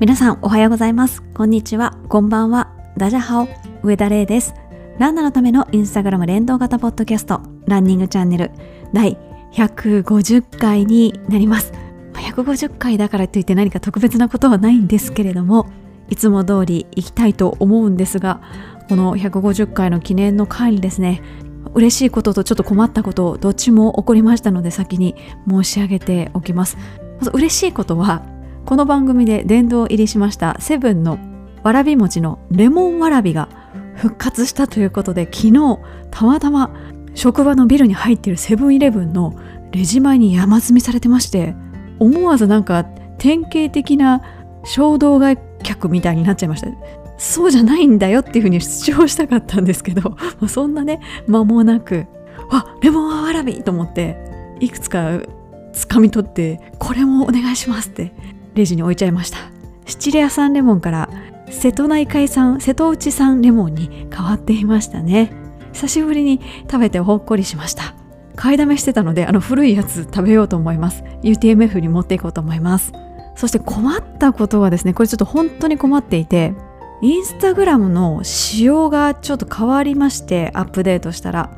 皆さんおはようございます。こんにちは。こんばんは。ダジャハオ上田玲です。ランナーのためのインスタグラム連動型ポッドキャストランニングチャンネル第150回になります。150回だからといって何か特別なことはないんですけれどもいつも通り行きたいと思うんですがこの150回の記念の会にですね嬉しいこととちょっと困ったことどっちも起こりましたので先に申し上げておきます。まず嬉しいことはこの番組で殿堂入りしましたセブンのわらび餅のレモンわらびが復活したということで昨日たまたま職場のビルに入っているセブンイレブンのレジ前に山積みされてまして思わずなんか典型的な衝動買客みたいになっちゃいました。そうじゃないんだよっていうふうに主張したかったんですけどそんなね間もなくあレモンわらびと思っていくつか掴み取ってこれもお願いしますってレジに置いちゃいました。シチリア産レモンから瀬戸内海産瀬戸内産レモンに変わっていましたね。久しぶりに食べてほっこりしました。買いだめしてたのであの古いやつ食べようと思います。UTMF に持っていこうと思います。そして困ったことはですねこれちょっと本当に困っていてインスタグラムの仕様がちょっと変わりましてアップデートしたら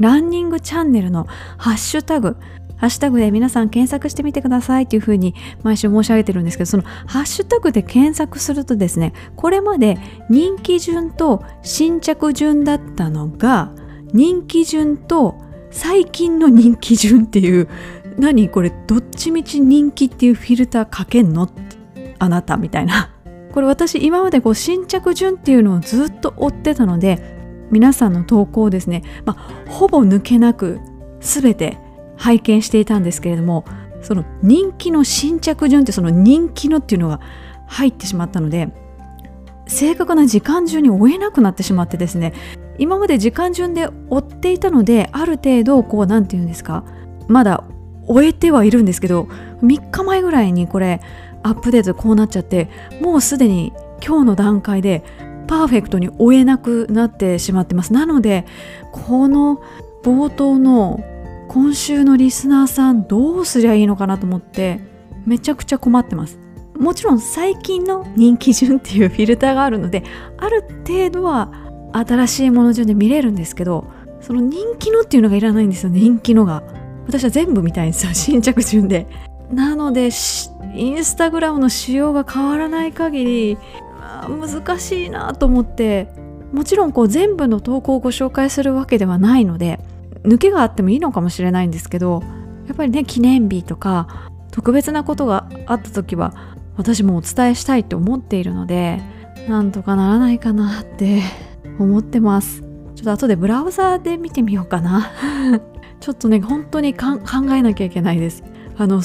ランニングチャンネルのハッシュタグハッシュタグで皆さん検索してみてくださいっていうふうに毎週申し上げてるんですけどそのハッシュタグで検索するとですねこれまで人気順と新着順だったのが人気順と最近の人気順っていう何これどっちみち人気っていうフィルターかけんの？あなたみたいな。これ私今までこう新着順っていうのをずっと追ってたので皆さんの投稿をですね、まあ、ほぼ抜けなく全て拝見していたんですけれどもその人気の新着順ってその人気のっていうのが入ってしまったので正確な時間順に追えなくなってしまってですね今まで時間順で追っていたのである程度こう何て言うんですかまだ終えてはいるんですけど3日前ぐらいにこれアップデートこうなっちゃってもうすでに今日の段階でパーフェクトに追えなくなってしまってます。なのでこの冒頭の今週のリスナーさんどうすりゃいいのかなと思ってめちゃくちゃ困ってます。もちろん最近の人気順っていうフィルターがあるのである程度は新しいもの順で見れるんですけどその人気のっていうのがいらないんですよ人気のが。私は全部見たいんですよ新着順で。なのでインスタグラムの仕様が変わらない限り難しいなと思ってもちろんこう全部の投稿をご紹介するわけではないので抜けがあってもいいのかもしれないんですけどやっぱりね記念日とか特別なことがあった時は私もお伝えしたいと思っているのでなんとかならないかなって 思ってます。ちょっと後でブラウザーで見てみようかな。ちょっとね本当に考えなきゃいけないです。あの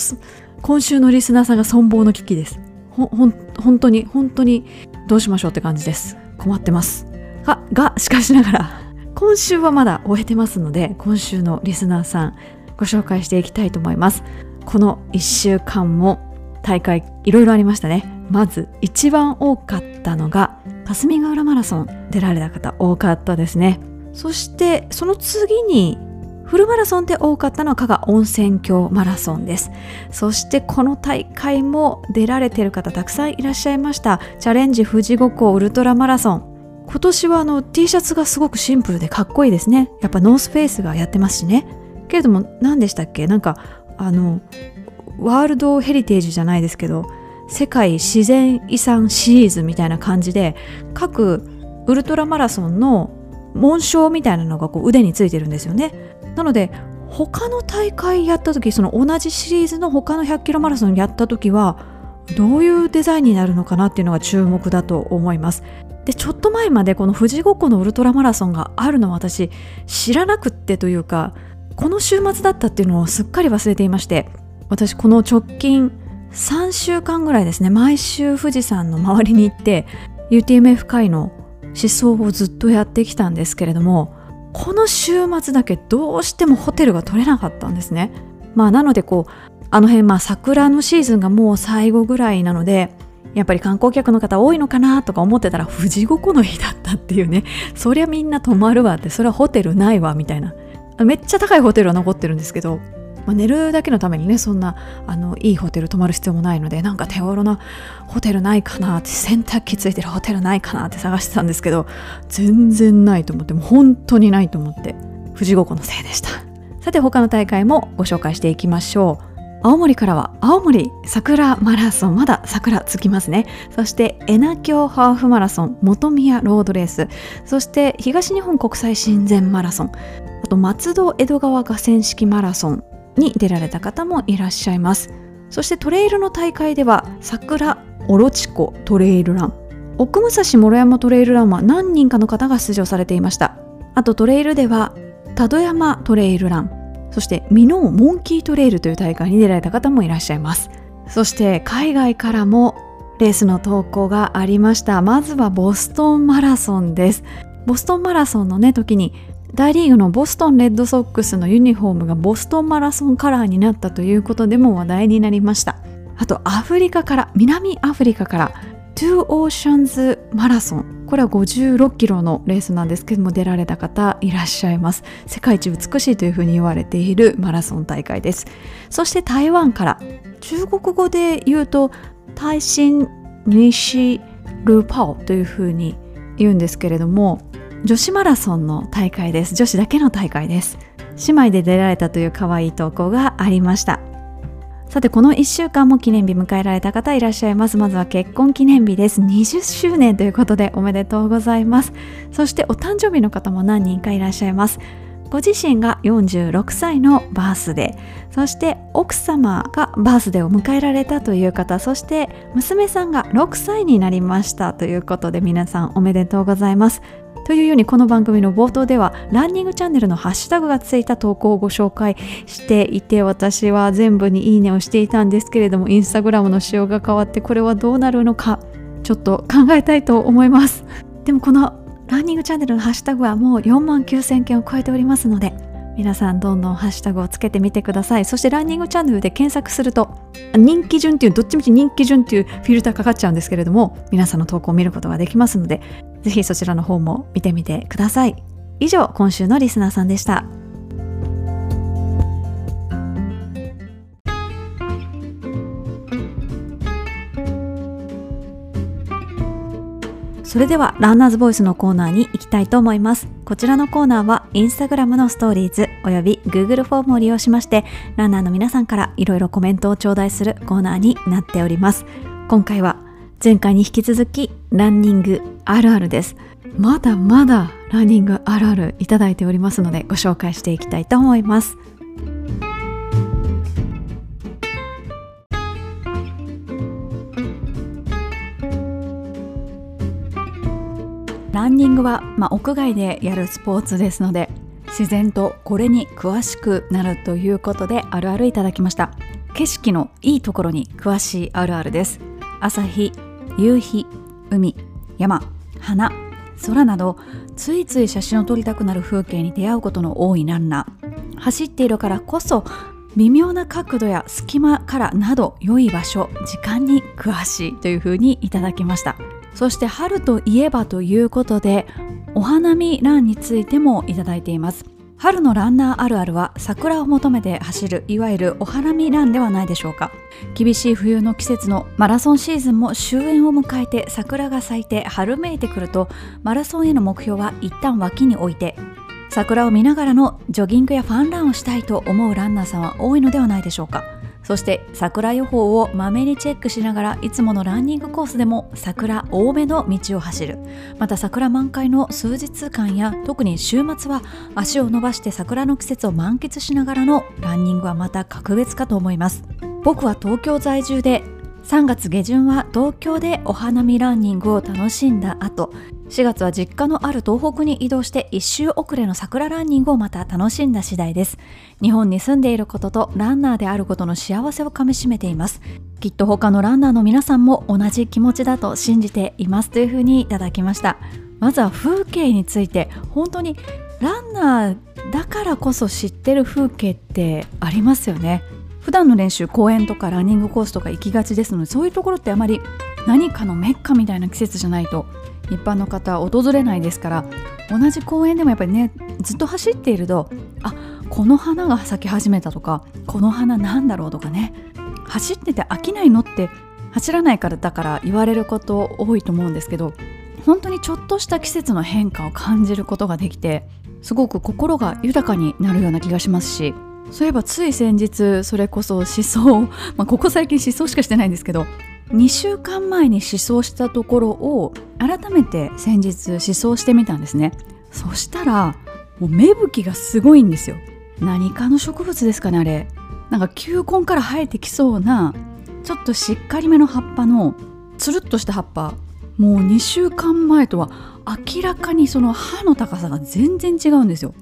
今週のリスナーさんが存亡の危機です。ほほん本当に本当にどうしましょうって感じです。困ってます。ががしかしながら。今週はまだ終えてますので今週のリスナーさんご紹介していきたいと思います。この1週間も大会いろいろありましたね。まず一番多かったのが霞ヶ浦マラソン出られた方多かったですね。そしてその次にフルマラソンで多かったのは加賀温泉郷マラソンです。そしてこの大会も出られてる方たくさんいらっしゃいました。チャレンジ富士五湖ウルトラマラソン。今年はあの T シャツがすごくシンプルでかっこいいですね。やっぱノースフェイスがやってますしね。けれども何でしたっけ？なんかあのワールドヘリテージじゃないですけど世界自然遺産シリーズみたいな感じで各ウルトラマラソンの紋章みたいなのがこう腕についてるんですよね。なので他の大会やった時その同じシリーズの他の100キロマラソンやった時はどういうデザインになるのかなっていうのが注目だと思います。でちょっと前までこの富士五湖のウルトラマラソンがあるのは私知らなくってというかこの週末だったっていうのをすっかり忘れていまして私この直近3週間ぐらいですね毎週富士山の周りに行って UTMF 会の思想をずっとやってきたんですけれどもこの週末だけどうしてもホテルが取れなかったんですね。まあなのでこうあの辺まあ桜のシーズンがもう最後ぐらいなのでやっぱり観光客の方多いのかなとか思ってたら富士五湖の日だったっていうね。そりゃみんな泊まるわってそれはホテルないわみたいな。めっちゃ高いホテルは残ってるんですけどまあ、寝るだけのためにねそんなあのいいホテル泊まる必要もないのでなんか手頃なホテルないかなって洗濯機ついてるホテルないかなって探してたんですけど全然ないと思ってもう本当にないと思って富士五湖のせいでした。さて他の大会もご紹介していきましょう。青森からは青森桜マラソンまだ桜つきますね。そして恵那峡ハーフマラソン本宮ロードレース。そして東日本国際親善マラソン。あと松戸江戸川河川敷マラソンに出られた方もいらっしゃいます。そしてトレイルの大会では桜オロチコトレイルラン。奥武蔵諸山トレイルランは何人かの方が出場されていました。あとトレイルでは多度山トレイルラン。そしてミノーモンキートレイルという大会に出られた方もいらっしゃいます。そして海外からもレースの投稿がありました。まずはボストンマラソンです。ボストンマラソンのね時に大リーグのボストンレッドソックスのユニフォームがボストンマラソンカラーになったということでも話題になりました。あとアフリカから南アフリカからトゥーオーシャンズマラソンこれは56キロのレースなんですけども出られた方いらっしゃいます。世界一美しいというふうに言われているマラソン大会です。そして台湾から中国語で言うと耐震西ルーパオというふうに言うんですけれども女子マラソンの大会です。女子だけの大会です。姉妹で出られたという可愛い投稿がありました。さてこの1週間も記念日迎えられた方いらっしゃいます。まずは結婚記念日です。20周年ということでおめでとうございます。そしてお誕生日の方も何人かいらっしゃいます。ご自身が46歳のバースデー。そして奥様がバースデーを迎えられたという方。そして娘さんが6歳になりましたということで皆さんおめでとうございます。というようにこの番組の冒頭ではランニングチャンネルのハッシュタグがついた投稿をご紹介していて私は全部にいいねをしていたんですけれどもインスタグラムの仕様が変わってこれはどうなるのかちょっと考えたいと思います。でもこのランニングチャンネルのハッシュタグはもう4万9000件を超えておりますので皆さんどんどんハッシュタグをつけてみてください。そしてランニングチャンネルで検索すると人気順っていうどっちみち人気順っていうフィルターかかっちゃうんですけれども皆さんの投稿を見ることができますのでぜひそちらの方も見てみてください。以上今週のリスナーさんでした。それではランナーズボイスのコーナーに行きたいと思います。こちらのコーナーはインスタグラムのストーリーズおよび Google フォームを利用しましてランナーの皆さんからいろいろコメントを頂戴するコーナーになっております。今回は前回に引き続きランニングあるあるです。まだまだランニングあるあるいただいておりますのでご紹介していきたいと思います。ランニングは、まあ、屋外でやるスポーツですので自然とこれに詳しくなるということであるあるいただきました。景色のいいところに詳しいあるあるです。朝日夕日海山花空などついつい写真を撮りたくなる風景に出会うことの多いランナー。走っているからこそ微妙な角度や隙間からなど良い場所時間に詳しいというふうにいただきました。そして春といえばということでお花見ランについてもいただいています。春のランナーあるあるは桜を求めて走るいわゆるお花見ランではないでしょうか。厳しい冬の季節のマラソンシーズンも終焉を迎えて桜が咲いて春めいてくるとマラソンへの目標は一旦脇に置いて桜を見ながらのジョギングやファンランをしたいと思うランナーさんは多いのではないでしょうか。そして桜予報をまめにチェックしながらいつものランニングコースでも桜多めの道を走る。また桜満開の数日間や特に週末は足を伸ばして桜の季節を満喫しながらのランニングはまた格別かと思います。僕は東京在住で3月下旬は東京でお花見ランニングを楽しんだ後4月は実家のある東北に移動して一周遅れの桜ランニングをまた楽しんだ次第です。日本に住んでいることとランナーであることの幸せをかみしめています。きっと他のランナーの皆さんも同じ気持ちだと信じていますというふうにいただきました。まずは風景について本当にランナーだからこそ知ってる風景ってありますよね。普段の練習公園とかランニングコースとか行きがちですのでそういうところってあまり何かのメッカみたいな季節じゃないと一般の方訪れないですから同じ公園でもやっぱりねずっと走っているとあこの花が咲き始めたとかこの花なんだろうとかね走ってて飽きないのって走らないからだから言われること多いと思うんですけど本当にちょっとした季節の変化を感じることができてすごく心が豊かになるような気がしますしそういえばつい先日それこそ思想、まあ、ここ最近思想しかしてないんですけど2週間前に思想したところを改めて先日思想してみたんですね。そしたらもう芽吹きがすごいんですよ。何かの植物ですかねあれ。なんか球根から生えてきそうなちょっとしっかりめの葉っぱのつるっとした葉っぱ。もう2週間前とは明らかにその歯の高さが全然違うんですよ。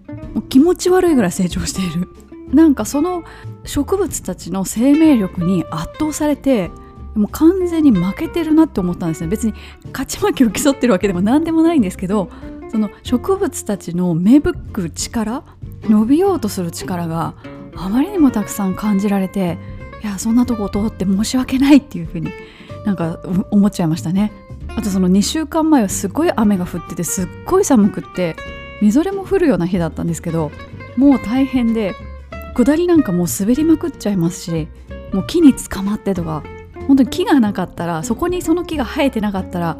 気持ち悪いぐらい成長している。なんかその植物たちの生命力に圧倒されてもう完全に負けてるなって思ったんですね。別に勝ち負けを競ってるわけでも何でもないんですけどその植物たちの芽吹く力伸びようとする力があまりにもたくさん感じられていやそんなとこ通って申し訳ないっていうふうになんか思っちゃいましたね。あとその2週間前はすごい雨が降っててすっごい寒くってみぞれも降るような日だったんですけどもう大変で下りなんかもう滑りまくっちゃいますしもう木に捕まってとか本当に木がなかったらそこにその木が生えてなかったら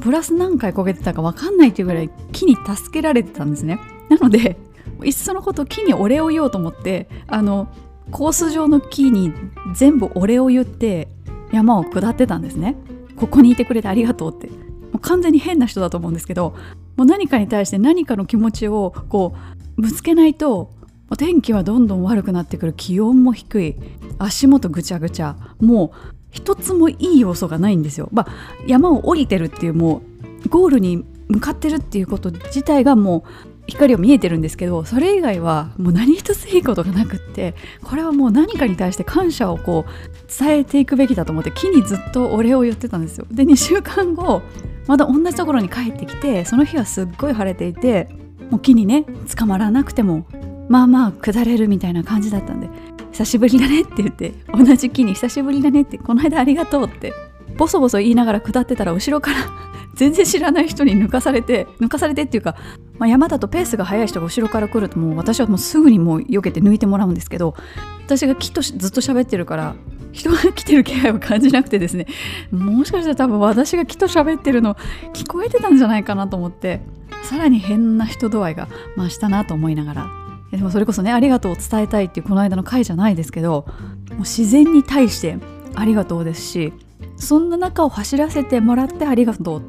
プラス何回焦げてたか分かんないっていうぐらい木に助けられてたんですね。なのでいっそのこと木にお礼を言おうと思ってあのコース上の木に全部お礼を言って山を下ってたんですね。ここにいてくれてありがとうって。もう完全に変な人だと思うんですけどもう何かに対して何かの気持ちをこうぶつけないと天気はどんどん悪くなってくる。気温も低い。足元ぐちゃぐちゃ。もう一つもいい要素がないんですよ。まあ、山を降りてるっていうもうゴールに向かってるっていうこと自体がもう光を見えてるんですけどそれ以外はもう何一ついいことがなくってこれはもう何かに対して感謝をこう伝えていくべきだと思って木にずっとお礼を言ってたんですよで2週間後また同じところに帰ってきてその日はすっごい晴れていてもう木にね捕まらなくてもまあまあ下れるみたいな感じだったんで久しぶりだねって言って同じ木に久しぶりだねってこの間ありがとうってボソボソ言いながら下ってたら後ろから全然知らない人に抜かされて抜かされてっていうか、まあ、山だとペースが速い人が後ろから来るともう私はもうすぐにもう避けて抜いてもらうんですけど私が木とずっと喋ってるから人が来てる気配を感じなくてですねもしかしたら多分私が木と喋ってるの聞こえてたんじゃないかなと思ってさらに変な人度合いが増したなと思いながらでもそれこそねありがとうを伝えたいっていうこの間の回じゃないですけどもう自然に対してありがとうですしそんな中を走らせてもらってありがとうっ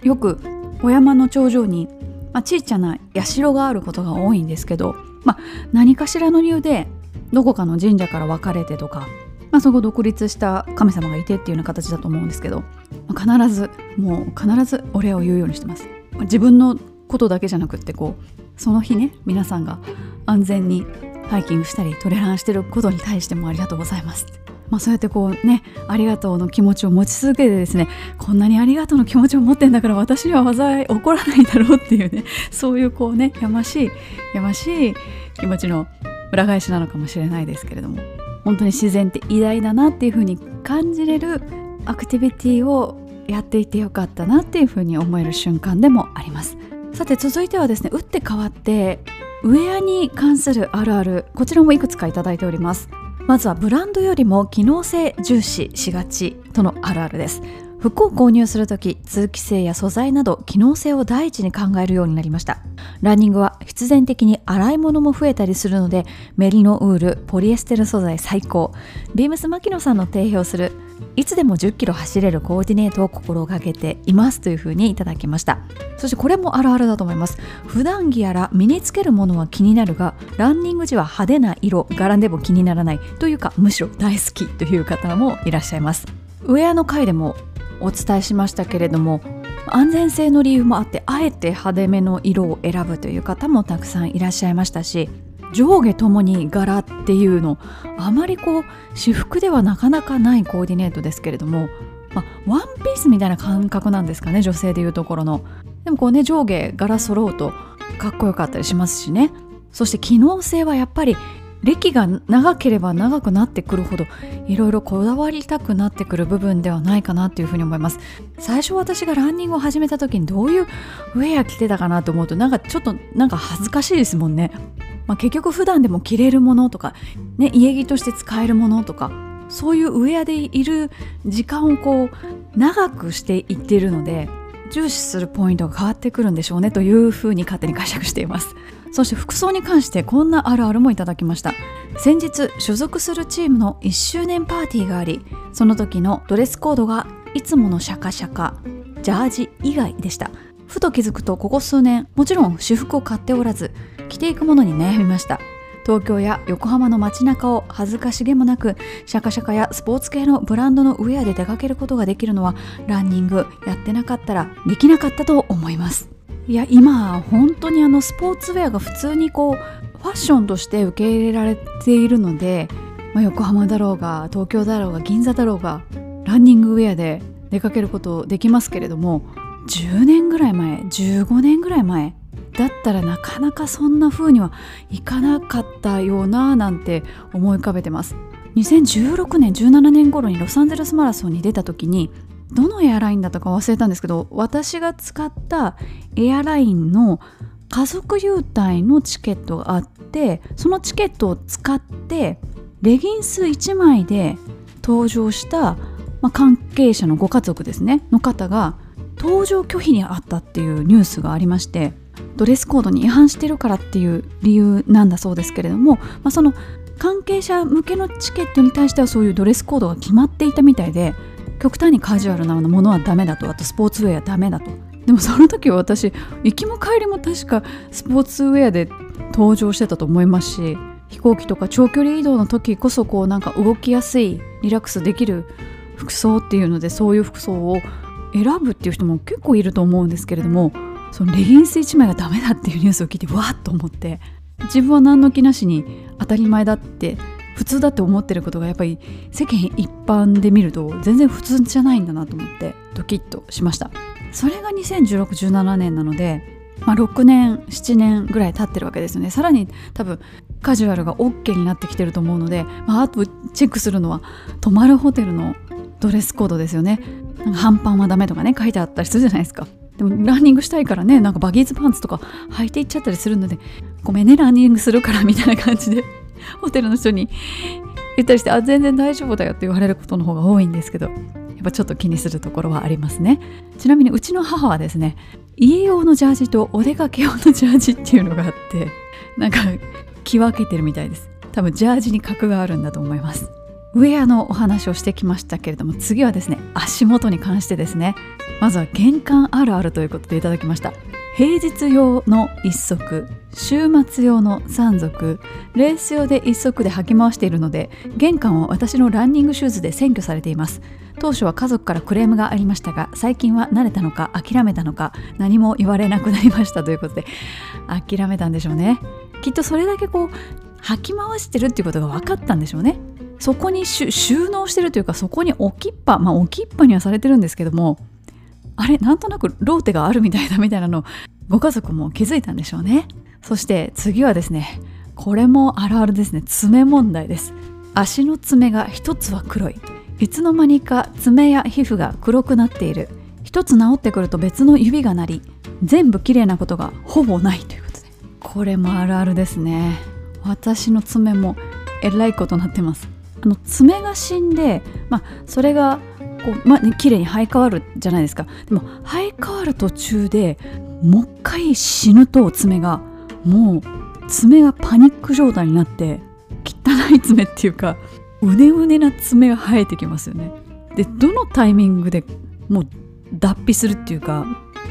てよくお山の頂上に、まあ、小さな社があることが多いんですけど、まあ、何かしらの理由でどこかの神社から分かれてとか、まあ、そこ独立した神様がいてっていうような形だと思うんですけど、まあ、必ずもう必ずお礼を言うようにしてます。自分のことだけじゃなくってこうその日ね皆さんが安全にハイキングしたりトレランしてることに対してもありがとうございます。まあ、そうやってこうねありがとうの気持ちを持ち続けてですねこんなにありがとうの気持ちを持ってんだから私には災い起こらないだろうっていうね そういうこうねやましいやましい気持ちの裏返しなのかもしれないですけれども本当に自然って偉大だなっていうふうに感じれるアクティビティをやっていてよかったなっていうふうに思える瞬間でもあります。さて続いてはですね打って変わってウェアに関するあるあるこちらもいくつかいただいております。まずはブランドよりも機能性重視しがちとのあるあるです。服を購入するとき通気性や素材など機能性を第一に考えるようになりました。ランニングは必然的に洗い物も増えたりするのでメリノウールポリエステル素材最高。ビームス牧野さんの提供するいつでも10キロ走れるコーディネートを心がけていますというふうにいただきました。そしてこれもあるあるだと思います。普段着やら身につけるものは気になるがランニング時は派手な色柄でも気にならないというかむしろ大好きという方もいらっしゃいます。ウェアの回でもお伝えしましたけれども安全性の理由もあってあえて派手めの色を選ぶという方もたくさんいらっしゃいましたし上下ともに柄っていうのあまりこう私服ではなかなかないコーディネートですけれども、まあ、ワンピースみたいな感覚なんですかね女性でいうところの。でもこうね上下柄揃うとかっこよかったりしますしね。そして機能性はやっぱり歴が長ければ長くなってくるほどいろいろこだわりたくなってくる部分ではないかなっていうふうに思います。最初私がランニングを始めた時にどういうウェア着てたかなと思うとなんかちょっとなんか恥ずかしいですもんね、まあ、結局普段でも着れるものとか、ね、家着として使えるものとかそういうウェアでいる時間をこう長くしていっているので重視するポイントが変わってくるんでしょうねというふうに勝手に解釈しています。そして服装に関してこんなあるあるもいただきました。先日所属するチームの1周年パーティーがありその時のドレスコードがいつものシャカシャカジャージ以外でした。ふと気づくとここ数年もちろん私服を買っておらず着ていくものに悩みました。東京や横浜の街中を恥ずかしげもなくシャカシャカやスポーツ系のブランドのウェアで出かけることができるのはランニングやってなかったらできなかったと思います。いや今本当にあのスポーツウェアが普通にこうファッションとして受け入れられているので、まあ、横浜だろうが東京だろうが銀座だろうがランニングウェアで出かけることできますけれども10年ぐらい前15年ぐらい前だったらなかなかそんな風にはいかなかったようななんて思い浮かべてます。2016年17年頃にロサンゼルスマラソンに出た時にどのエアラインだったか忘れたんですけど私が使ったエアラインの家族優待のチケットがあってそのチケットを使ってレギンス1枚で登場した、まあ、関係者のご家族ですねの方が搭乗拒否にあったっていうニュースがありましてドレスコードに違反してるからっていう理由なんだそうですけれども、まあ、その関係者向けのチケットに対してはそういうドレスコードが決まっていたみたいで極端にカジュアルなものはダメだと。あとスポーツウェアダメだと。でもその時は私行きも帰りも確かスポーツウェアで登場してたと思いますし飛行機とか長距離移動の時こそこうなんか動きやすいリラックスできる服装っていうのでそういう服装を選ぶっていう人も結構いると思うんですけれどもそのレギンス1枚がダメだっていうニュースを聞いてわーっと思って。自分は何の気なしに当たり前だって普通だって思ってることがやっぱり世間一般で見ると全然普通じゃないんだなと思ってドキッとしました。それが201617年なので、まあ、6年7年ぐらい経ってるわけですよね。さらに多分カジュアルが OK になってきてると思うので、まあ、あとチェックするのは泊まるホテルのドレスコードですよね。なんか半パンはダメとかね書いてあったりするじゃないですか。でもランニングしたいからねなんかバギーズパンツとか履いていっちゃったりするのでごめんねランニングするからみたいな感じで。ホテルの人に言ったりしてあ全然大丈夫だよって言われることの方が多いんですけどやっぱちょっと気にするところはありますね。ちなみにうちの母はですね家用のジャージとお出かけ用のジャージっていうのがあってなんか着分けてるみたいです。多分ジャージに格があるんだと思います。ウェアのお話をしてきましたけれども次はですね足元に関してですね。まずは玄関あるあるということでいただきました。平日用の1足週末用の3足レース用で1足で履き回しているので玄関を私のランニングシューズで占拠されています。当初は家族からクレームがありましたが最近は慣れたのか諦めたのか何も言われなくなりましたということで諦めたんでしょうね。きっとそれだけこう履き回してるっていうことが分かったんでしょうね。そこに収納してるというかそこに置きっぱまあ置きっぱにはされてるんですけどもあれなんとなくローテがあるみたいだみたいなのご家族も気づいたんでしょうね。そして次はですねこれもあるあるですね。爪問題です。足の爪が一つは黒い。いつの間にか爪や皮膚が黒くなっている。一つ治ってくると別の指が鳴り全部綺麗なことがほぼないということで。これもあるあるですね。私の爪もえらいことなってます。あの爪が死んでまあそれがこう、まあね、綺麗に生え変わるじゃないですか。でも生え変わる途中でもう一回死ぬと爪がもう爪がパニック状態になって汚い爪っていうかうねうねな爪が生えてきますよね。でどのタイミングでもう脱皮するっていうか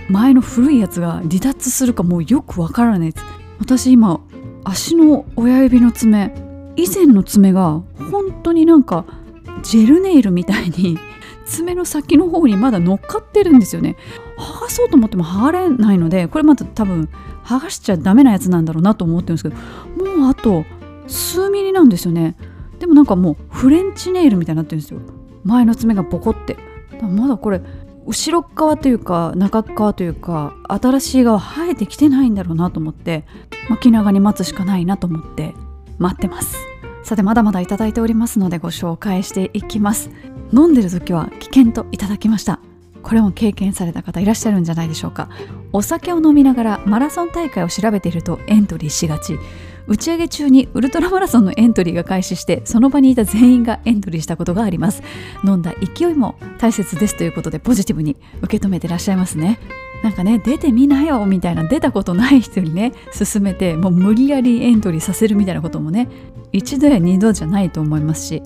前の古いやつが離脱するかもうよくわからないです。私今足の親指の爪以前の爪が本当になんかジェルネイルみたいに爪の先の方にまだ乗っかってるんですよね。剥がそうと思っても剥がれないのでこれまた多分剥がしちゃダメなやつなんだろうなと思ってるんですけどもうあと数ミリなんですよね。でもなんかもうフレンチネイルみたいになってるんですよ。前の爪がボコって。まだこれ後ろ側というか中側というか新しい側生えてきてないんだろうなと思って、まあ、気長に待つしかないなと思って待ってます。さてまだまだいただいておりますのでご紹介していきます。飲んでる時は危険といただきました。これも経験された方いらっしゃるんじゃないでしょうか。お酒を飲みながらマラソン大会を調べているとエントリーしがち。打ち上げ中にウルトラマラソンのエントリーが開始してその場にいた全員がエントリーしたことがあります。飲んだ勢いも大切ですということでポジティブに受け止めてらっしゃいますね。なんかね出てみなよみたいな出たことない人にね勧めてもう無理やりエントリーさせるみたいなこともね一度や二度じゃないと思いますし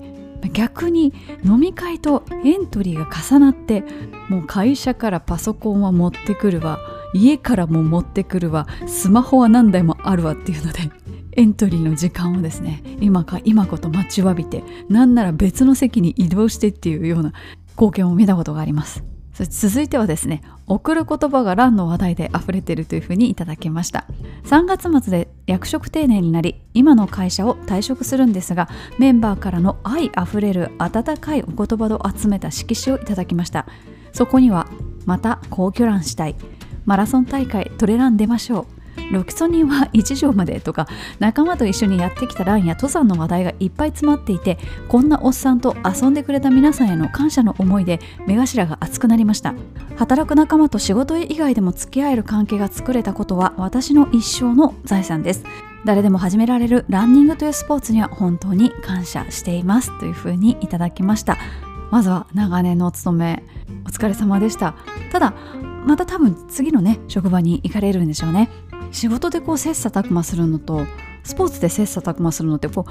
逆に飲み会とエントリーが重なってもう会社からパソコンは持ってくるわ。家からも持ってくるわ。スマホは何台もあるわっていうので エントリーの時間をですね今か今こと待ちわびてなんなら別の席に移動してっていうような光景を見たことがあります。続いてはですね送る言葉が欄の話題で溢れているというふうにいただきました。3月末で役職定年になり今の会社を退職するんですがメンバーからの愛あふれる温かいお言葉を集めた色紙をいただきました。そこにはまた皇居ランしたい。マラソン大会トレラン出ましょう。ロキソニンは1錠までとか仲間と一緒にやってきたランや登山の話題がいっぱい詰まっていてこんなおっさんと遊んでくれた皆さんへの感謝の思いで目頭が熱くなりました。働く仲間と仕事以外でも付き合える関係が作れたことは私の一生の財産です。誰でも始められるランニングというスポーツには本当に感謝していますというふうにいただきました。まずは長年のお勤め。お疲れ様でした。ただまた多分次のね職場に行かれるんでしょうね。仕事でこう切磋琢磨するのとスポーツで切磋琢磨するのってこ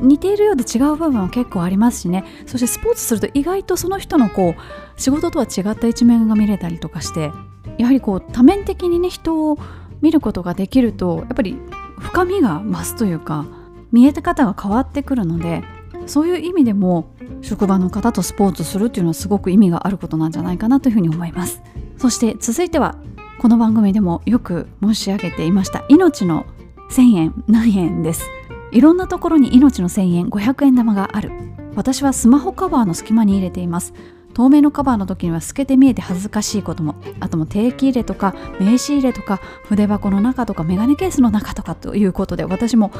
う似ているようで違う部分は結構ありますしね。そしてスポーツすると意外とその人のこう仕事とは違った一面が見れたりとかしてやはりこう多面的にね人を見ることができるとやっぱり深みが増すというか見えた方が変わってくるのでそういう意味でも職場の方とスポーツするっていうのはすごく意味があることなんじゃないかなというふうに思います。そして続いてはこの番組でもよく申し上げていました。命の1000円何円です。いろんなところに命の1000円500円玉がある。私はスマホカバーの隙間に入れています。透明のカバーの時には透けて見えて恥ずかしいことも。あとも定期入れとか名刺入れとか筆箱の中とかメガネケースの中とかということで私も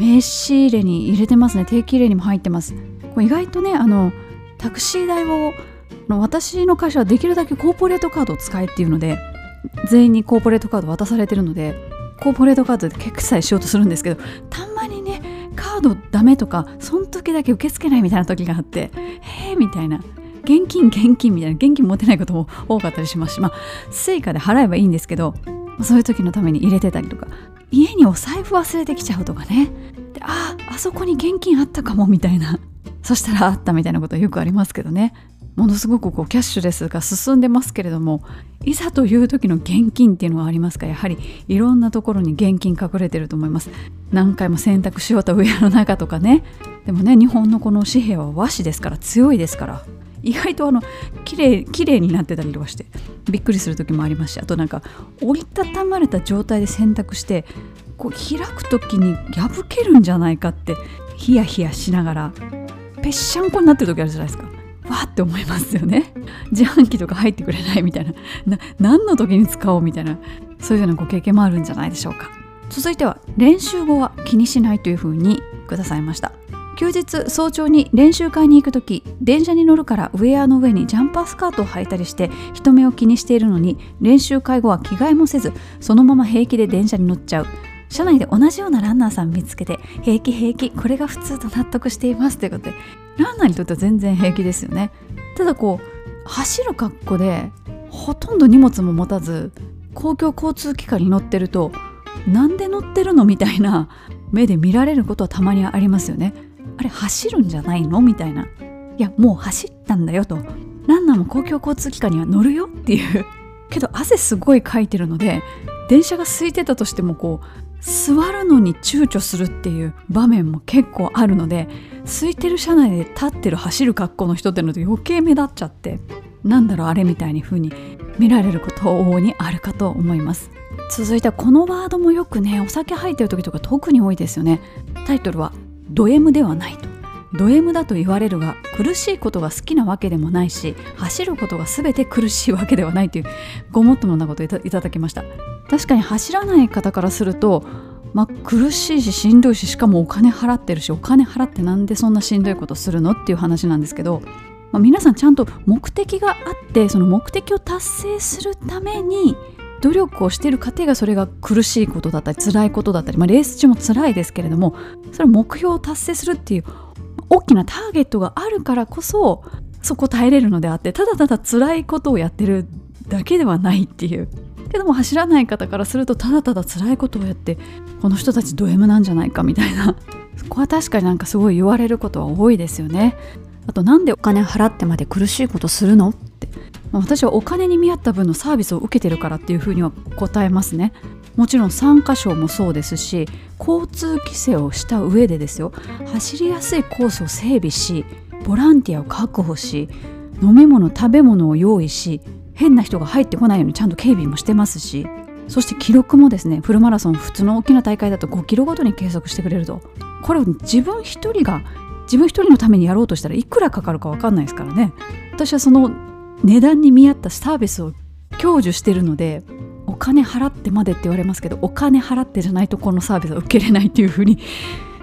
名刺入れに入れてますね。定期入れにも入ってます。これ意外とねあのタクシー代を私の会社はできるだけコーポレートカードを使えっていうので全員にコーポレートカード渡されてるのでコーポレートカードで決済しようとするんですけどたまにねカードダメとかその時だけ受け付けないみたいな時があってへえみたいな。現金現金みたいな。現金持てないことも多かったりしますしまあ Suica で払えばいいんですけどそういう時のために入れてたりとか家にお財布忘れてきちゃうとかね。でああそこに現金あったかもみたいな。そしたらあったみたいなことよくありますけどね。ものすごくこうキャッシュレスが進んでますけれどもいざという時の現金っていうのがありますからやはりいろんなところに現金隠れてると思います。何回も洗濯しようとウェアの中とかね。でもね日本のこの紙幣は和紙ですから強いですから。意外とあの綺麗綺麗になってたりとかしてびっくりする時もありますしあとなんか折りたたまれた状態で洗濯してこう開く時に破けるんじゃないかってヒヤヒヤしながらぺっしゃんこになってる時あるじゃないですか。わって思いますよね。自販機とか入ってくれないみたいな。な何の時に使おうみたいなそういうようなご経験もあるんじゃないでしょうか。続いては練習後は気にしないというふうにくださいました。休日早朝に練習会に行く時電車に乗るからウェアの上にジャンパースカートを履いたりして人目を気にしているのに練習会後は着替えもせずそのまま平気で電車に乗っちゃう。車内で同じようなランナーさん見つけて平気平気これが普通と納得しています。ということでランナーにとっては全然平気ですよね。ただこう走る格好でほとんど荷物も持たず公共交通機関に乗ってるとなんで乗ってるのみたいな目で見られることはたまにありますよね。あれ走るんじゃないの？みたいな。いやもう走ったんだよと。ランナーも公共交通機関には乗るよっていう。けど汗すごいかいてるので電車が空いてたとしてもこう座るのに躊躇するっていう場面も結構あるので空いてる車内で立ってる走る格好の人ってのと余計目立っちゃってなんだろうあれみたいに風に見られること往々にあるかと思います。続いてこのワードもよくねお酒入ってる時とか特に多いですよね。タイトルはド M ではないと。ド M だと言われるが苦しいことが好きなわけでもないし走ることが全て苦しいわけではないというごもっともなことをいただきました。確かに走らない方からするとまあ、苦しいししんどいししかもお金払ってるしお金払ってなんでそんなしんどいことするのっていう話なんですけど、まあ、皆さんちゃんと目的があってその目的を達成するために努力をしている過程がそれが苦しいことだったり辛いことだったり、まあ、レース中も辛いですけれどもそれ目標を達成するっていう大きなターゲットがあるからこそそこ耐えれるのであってただただ辛いことをやってるだけではないっていう。けども走らない方からするとただただ辛いことをやってこの人たちド M なんじゃないかみたいな。そこは確かになんかすごい言われることは多いですよね。あとなんでお金払ってまで苦しいことするのって。私はお金に見合った分のサービスを受けてるからっていうふうには答えますね。もちろん参加賞もそうですし交通規制をした上でですよ。走りやすいコースを整備しボランティアを確保し飲み物食べ物を用意し変な人が入ってこないようにちゃんと警備もしてますしそして記録もですねフルマラソン普通の大きな大会だと5キロごとに計測してくれると。これを自分一人が自分一人のためにやろうとしたらいくらかかるか分かんないですからね。私はその値段に見合ったサービスを享受してるのでお金払ってまでって言われますけどお金払ってじゃないとこのサービスは受けれないっていうふうに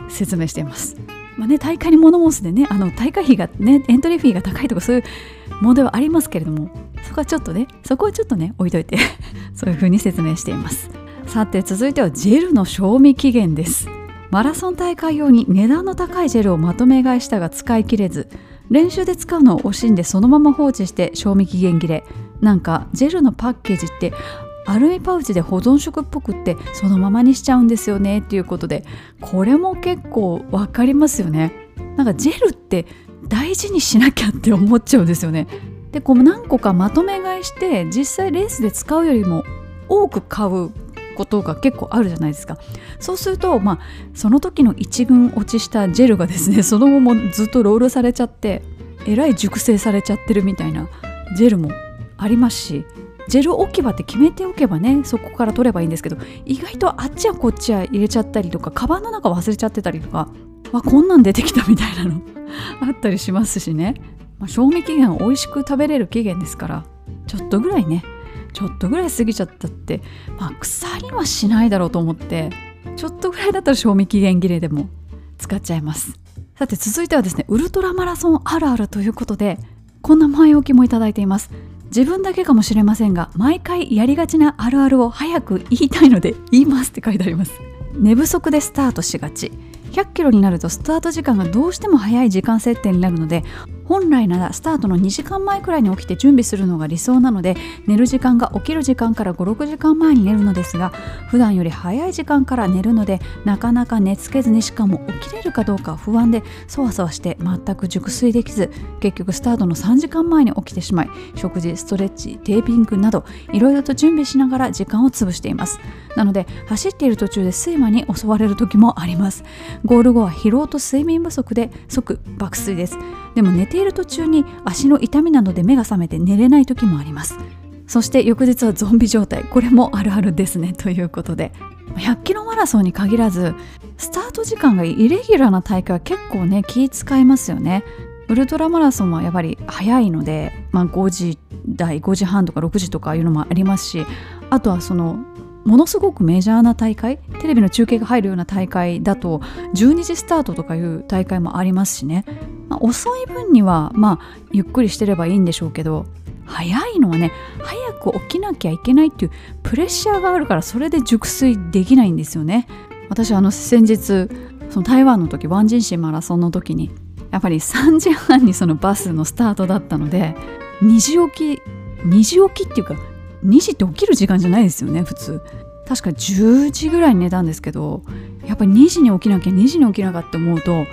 説明しています。まあね、大会に物申すでねあの大会費がねエントリーフィーが高いとかそういう問題はありますけれどもそこはちょっとねそこはちょっとね置いといて そういうふうに説明しています。さて続いてはジェルの賞味期限です。マラソン大会用に値段の高いジェルをまとめ買いしたが使い切れず練習で使うのを惜しんでそのまま放置して賞味期限切れ。なんかジェルのパッケージってアルミパウチで保存食っぽくってそのままにしちゃうんですよねっていうことでこれも結構分かりますよね。なんかジェルって大事にしなきゃって思っちゃうんですよね。でこう何個かまとめ買いして実際レースで使うよりも多く買うことが結構あるじゃないですか。そうするとまあその時の一軍落ちしたジェルがですね その後もずっとロールされちゃってえらい熟成されちゃってるみたいなジェルもありますしジェル置き場って決めておけばねそこから取ればいいんですけど意外とあっちやこっちや入れちゃったりとかカバンの中忘れちゃってたりとかわこんなん出てきたみたいなの。あったりしますしね、まあ、賞味期限美味しく食べれる期限ですからちょっとぐらいね。ちょっとぐらい過ぎちゃったって、まあ、腐りはしないだろうと思ってちょっとぐらいだったら賞味期限切れでも使っちゃいます。さて続いてはですねウルトラマラソンあるあるということでこんな前置きもいただいています。自分だけかもしれませんが毎回やりがちなあるあるを早く言いたいので言いますって書いてあります。寝不足でスタートしがち。100キロになるとスタート時間がどうしても早い時間設定になるので本来ならスタートの2時間前くらいに起きて準備するのが理想なので寝る時間が起きる時間から56時間前に寝るのですが普段より早い時間から寝るのでなかなか寝つけずにしかも起きれるかどうか不安でそわそわして全く熟睡できず結局スタートの3時間前に起きてしまい食事ストレッチテーピングなどいろいろと準備しながら時間を潰しています。なので走っている途中で睡魔に襲われる時もあります。ゴール後は疲労と睡眠不足で即爆睡です。でも寝ている途中に足の痛みなどで目が覚めて寝れない時もあります。そして翌日はゾンビ状態。これもあるあるですね。ということで。100キロマラソンに限らずスタート時間がイレギュラーな大会は結構ね気使いますよね。ウルトラマラソンはやっぱり早いので、まあ、5時台5時半とか6時とかいうのもありますしあとはそのものすごくメジャーな大会テレビの中継が入るような大会だと12時スタートとかいう大会もありますしね、まあ、遅い分にはまあゆっくりしてればいいんでしょうけど早いのはね早く起きなきゃいけないっていうプレッシャーがあるからそれで熟睡できないんですよね。私あの先日その台湾の時ワンジンシーマラソンの時にやっぱり3時半にそのバスのスタートだったので2時起き2時起きっていうか2時って起きる時間じゃないですよね普通。確か10時ぐらいに寝たんですけどやっぱり2時に起きなきゃ2時に起きなかって思うとや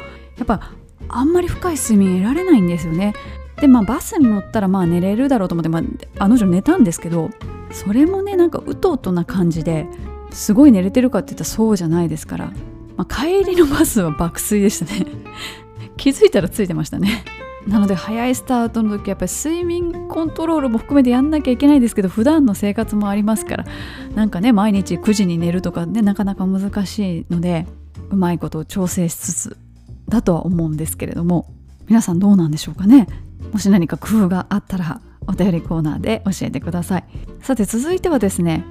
っぱあんまり深い睡眠得られないんですよね。でまあバスに乗ったらまあ寝れるだろうと思って、まあ、あの女寝たんですけどそれもねなんかうとうとな感じですごい寝れてるかって言ったらそうじゃないですから、まあ、帰りのバスは爆睡でしたね。気づいたらついてましたね。なので早いスタートの時やっぱり睡眠コントロールも含めてやんなきゃいけないですけど普段の生活もありますからなんかね毎日9時に寝るとかねなかなか難しいのでうまいことを調整しつつだとは思うんですけれども皆さんどうなんでしょうかね？もし何か工夫があったらお便りコーナーで教えてください。さて続いてはですね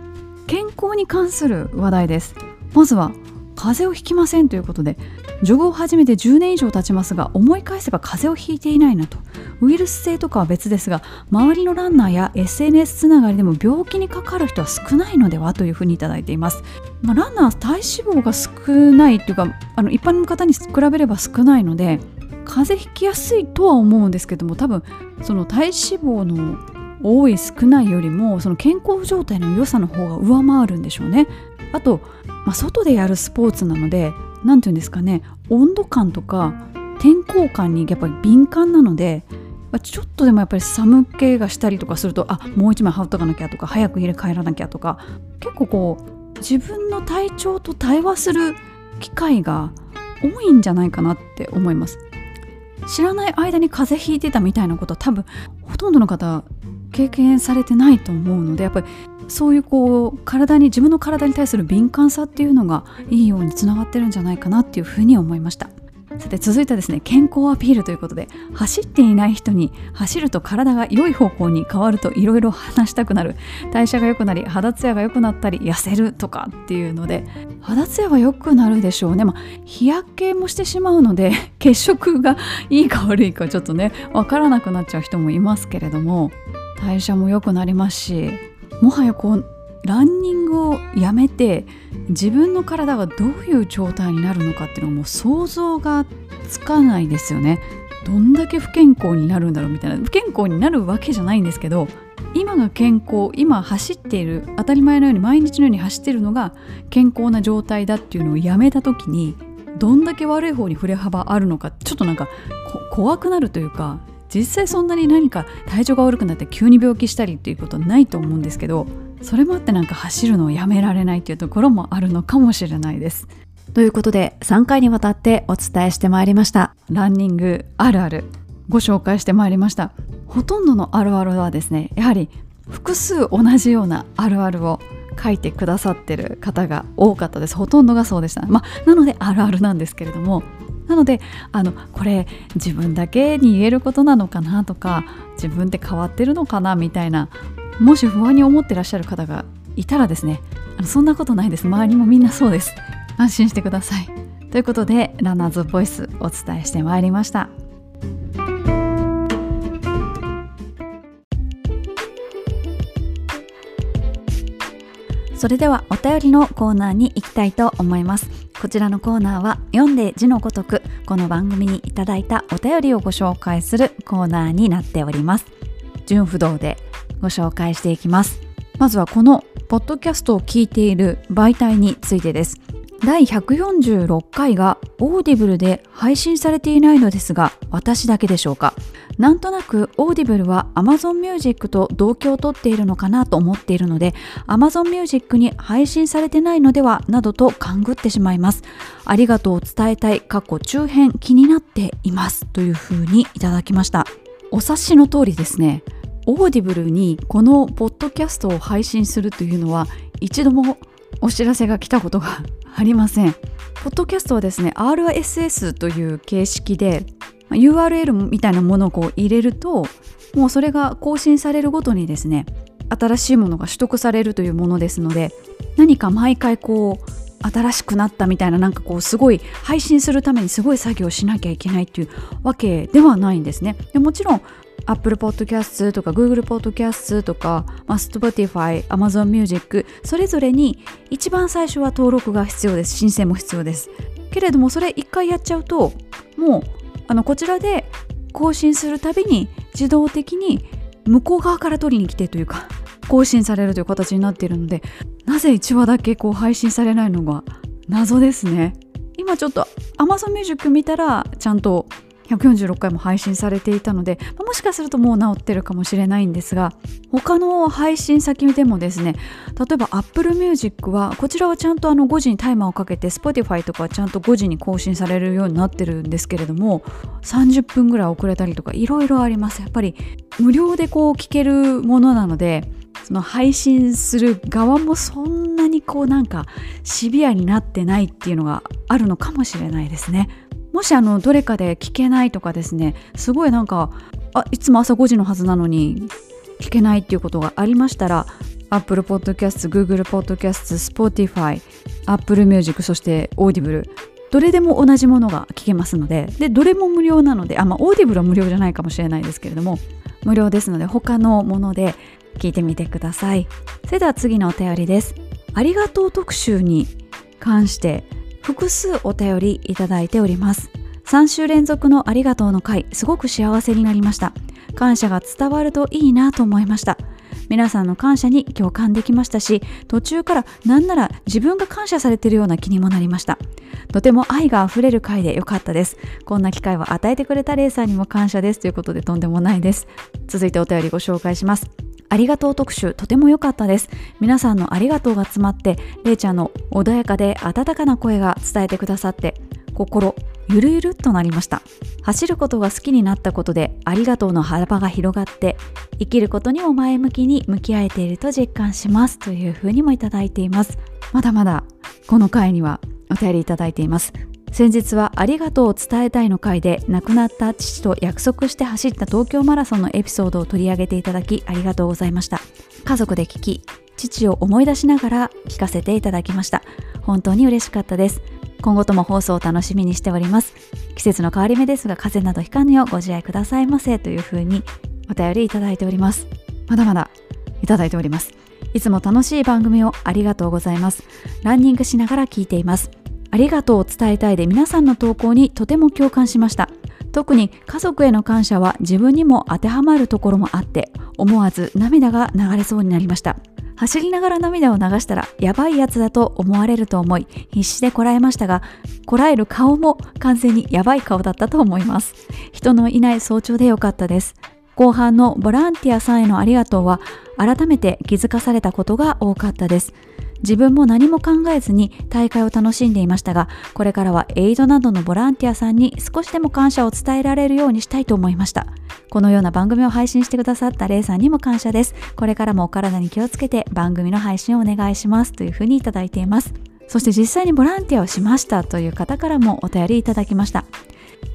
健康に関する話題です。まずは風邪をひきませんということでジョグを始めて10年以上経ちますが思い返せば風邪をひいていないなと。ウイルス性とかは別ですが周りのランナーや SNS つながりでも病気にかかる人は少ないのではというふうにいただいています、まあ、ランナー体脂肪が少ないというかあの一般の方に比べれば少ないので風邪ひきやすいとは思うんですけども多分その体脂肪の多い少ないよりもその健康状態の良さの方が上回るんでしょうね。あと、まあ、外でやるスポーツなので何て言うんですかね温度感とか天候感にやっぱり敏感なのでちょっとでもやっぱり寒気がしたりとかするとあもう一枚羽織っとかなきゃとか早く家帰らなきゃとか結構こう自分の体調と対話する機会が多いんじゃないかなって思います。知らない間に風邪ひいてたみたいなことは多分ほとんどの方経験されてないと思うのでやっぱりそういうこう体に自分の体に対する敏感さっていうのがいいようにつながってるんじゃないかなっていうふうに思いました。さて続いてはですね健康アピールということで走っていない人に走ると体が良い方向に変わるといろいろ話したくなる。代謝が良くなり肌ツヤが良くなったり痩せるとかっていうので肌ツヤは良くなるでしょうね、まあ、日焼けもしてしまうので 血色がいいか悪いかちょっとね分からなくなっちゃう人もいますけれども代謝も良くなりますしもはやこうランニングをやめて自分の体がどういう状態になるのかっていうのはもう想像がつかないですよね。どんだけ不健康になるんだろうみたいな不健康になるわけじゃないんですけど今が健康今走っている当たり前のように毎日のように走っているのが健康な状態だっていうのをやめた時にどんだけ悪い方に振れ幅あるのかちょっとなんか怖くなるというか実際そんなに何か体調が悪くなって急に病気したりっていうことはないと思うんですけどそれもあってなんか走るのをやめられないっていうところもあるのかもしれないです。ということで3回にわたってお伝えしてまいりました。ランニングあるある。ご紹介してまいりました。ほとんどのあるあるはですねやはり複数同じようなあるあるを書いてくださってる方が多かったです。ほとんどがそうでした。まあなのであるあるなんですけれどもなのであのこれ自分だけに言えることなのかなとか自分って変わってるのかなみたいなもし不安に思ってらっしゃる方がいたらですねあのそんなことないです。周りもみんなそうです。安心してください。ということでランナーズボイスお伝えしてまいりました。それではお便りのコーナーに行きたいと思います。こちらのコーナーは読んで字のごとくこの番組にいただいたお便りをご紹介するコーナーになっております。順不同でご紹介していきます。まずはこのポッドキャストを聞いている媒体についてです。第146回が Audible で配信されていないのですが私だけでしょうか？なんとなく Audible は Amazon Music と同期を取っているのかなと思っているので Amazon Music に配信されてないのではなどと勘ぐってしまいます。ありがとうを伝えたい過去中編気になっていますというふうにいただきました。お察しの通りですね Audible にこのポッドキャストを配信するというのは一度もお知らせが来たことがありません。ポッドキャストはですね RSS という形式で URL みたいなものをこう入れるともうそれが更新されるごとにですね新しいものが取得されるというものですので何か毎回こう新しくなったみたいななんかこうすごい配信するためにすごい作業しなきゃいけないっていうわけではないんですね。でもちろん Apple Podcast とか Google Podcast とか、まあ、Spotify、Amazon Music それぞれに一番最初は登録が必要です。申請も必要です。けれどもそれ一回やっちゃうともうあのこちらで更新するたびに自動的に向こう側から取りに来てというか更新されるという形になっているのでなぜ1話だけこう配信されないのが謎ですね。今ちょっと Amazon Music 見たらちゃんと146回も配信されていたのでもしかするともう治ってるかもしれないんですが他の配信先でもですね例えば Apple Music はこちらはちゃんとあの5時にタイマーをかけて Spotify とかはちゃんと5時に更新されるようになってるんですけれども30分ぐらい遅れたりとかいろいろありますやっぱり無料でこう聞けるものなのでその配信する側もそんなにこうなんかシビアになってないっていうのがあるのかもしれないですね。もしあのどれかで聞けないとかですねすごいなんかあいつも朝5時のはずなのに聞けないっていうことがありましたら Apple Podcast、Google Podcast、Spotify Apple Music そして Audible どれでも同じものが聞けますのででどれも無料なのであまあ Audible は無料じゃないかもしれないですけれども無料ですので他のもので聞いてみてください。それでは次のお便りです。ありがとう特集に関して複数お便りいただいております。3週連続のありがとうの回すごく幸せになりました。感謝が伝わるといいなと思いました。皆さんの感謝に共感できましたし途中からなんなら自分が感謝されているような気にもなりました。とても愛があふれる回でよかったです。こんな機会を与えてくれたレイさんにも感謝です。ということでとんでもないです。続いてお便りご紹介します。ありがとう特集とても良かったです。皆さんのありがとうが詰まってれいちゃんの穏やかで温かな声が伝えてくださって心ゆるゆるっとなりました。走ることが好きになったことでありがとうの幅が広がって生きることにも前向きに向き合えていると実感します。というふうにもいただいています。まだまだこの回にはお便りいただいています。先日はありがとうを伝えたいの回で亡くなった父と約束して走った東京マラソンのエピソードを取り上げていただきありがとうございました。家族で聞き父を思い出しながら聞かせていただきました。本当に嬉しかったです。今後とも放送を楽しみにしております。季節の変わり目ですが風邪などひかぬようご自愛くださいませというふうにお便りいただいております。まだまだいただいております。いつも楽しい番組をありがとうございます。ランニングしながら聞いています。ありがとうを伝えたいで皆さんの投稿にとても共感しました。特に家族への感謝は自分にも当てはまるところもあって思わず涙が流れそうになりました。走りながら涙を流したらやばいやつだと思われると思い必死でこらえましたがこらえる顔も完全にやばい顔だったと思います。人のいない早朝でよかったです。後半のボランティアさんへのありがとうは改めて気づかされたことが多かったです。自分も何も考えずに大会を楽しんでいましたがこれからはエイドなどのボランティアさんに少しでも感謝を伝えられるようにしたいと思いました。このような番組を配信してくださったレイさんにも感謝です。これからもお体に気をつけて番組の配信をお願いしますというふうにいただいています。そして実際にボランティアをしましたという方からもお便りいただきました。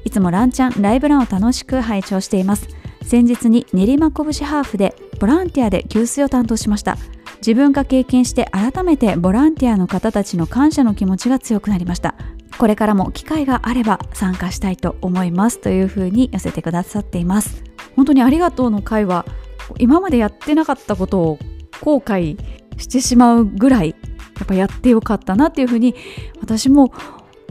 いつもランチャンライブランを楽しく拝聴しています。先日に練馬拳ハーフでボランティアで給水を担当しました。自分が経験して改めてボランティアの方たちの感謝の気持ちが強くなりました。これからも機会があれば参加したいと思います。というふうに寄せてくださっています。本当にありがとうの会は今までやってなかったことを後悔してしまうぐらいやっぱやってよかったなっていうふうに私も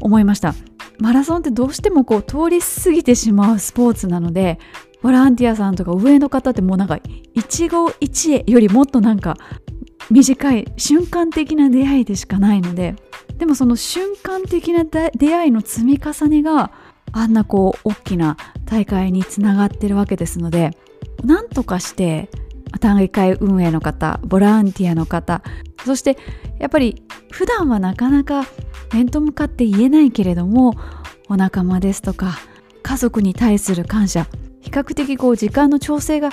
思いました。マラソンってどうしてもこう通り過ぎてしまうスポーツなのでボランティアさんとか上の方ってもうなんか一期一会よりもっとなんか短い瞬間的な出会いでしかないのででもその瞬間的な出会いの積み重ねがあんなこう大きな大会につながってるわけですのでなんとかして大会運営の方ボランティアの方そしてやっぱり普段はなかなか面と向かって言えないけれどもお仲間ですとか家族に対する感謝比較的こう時間の調整が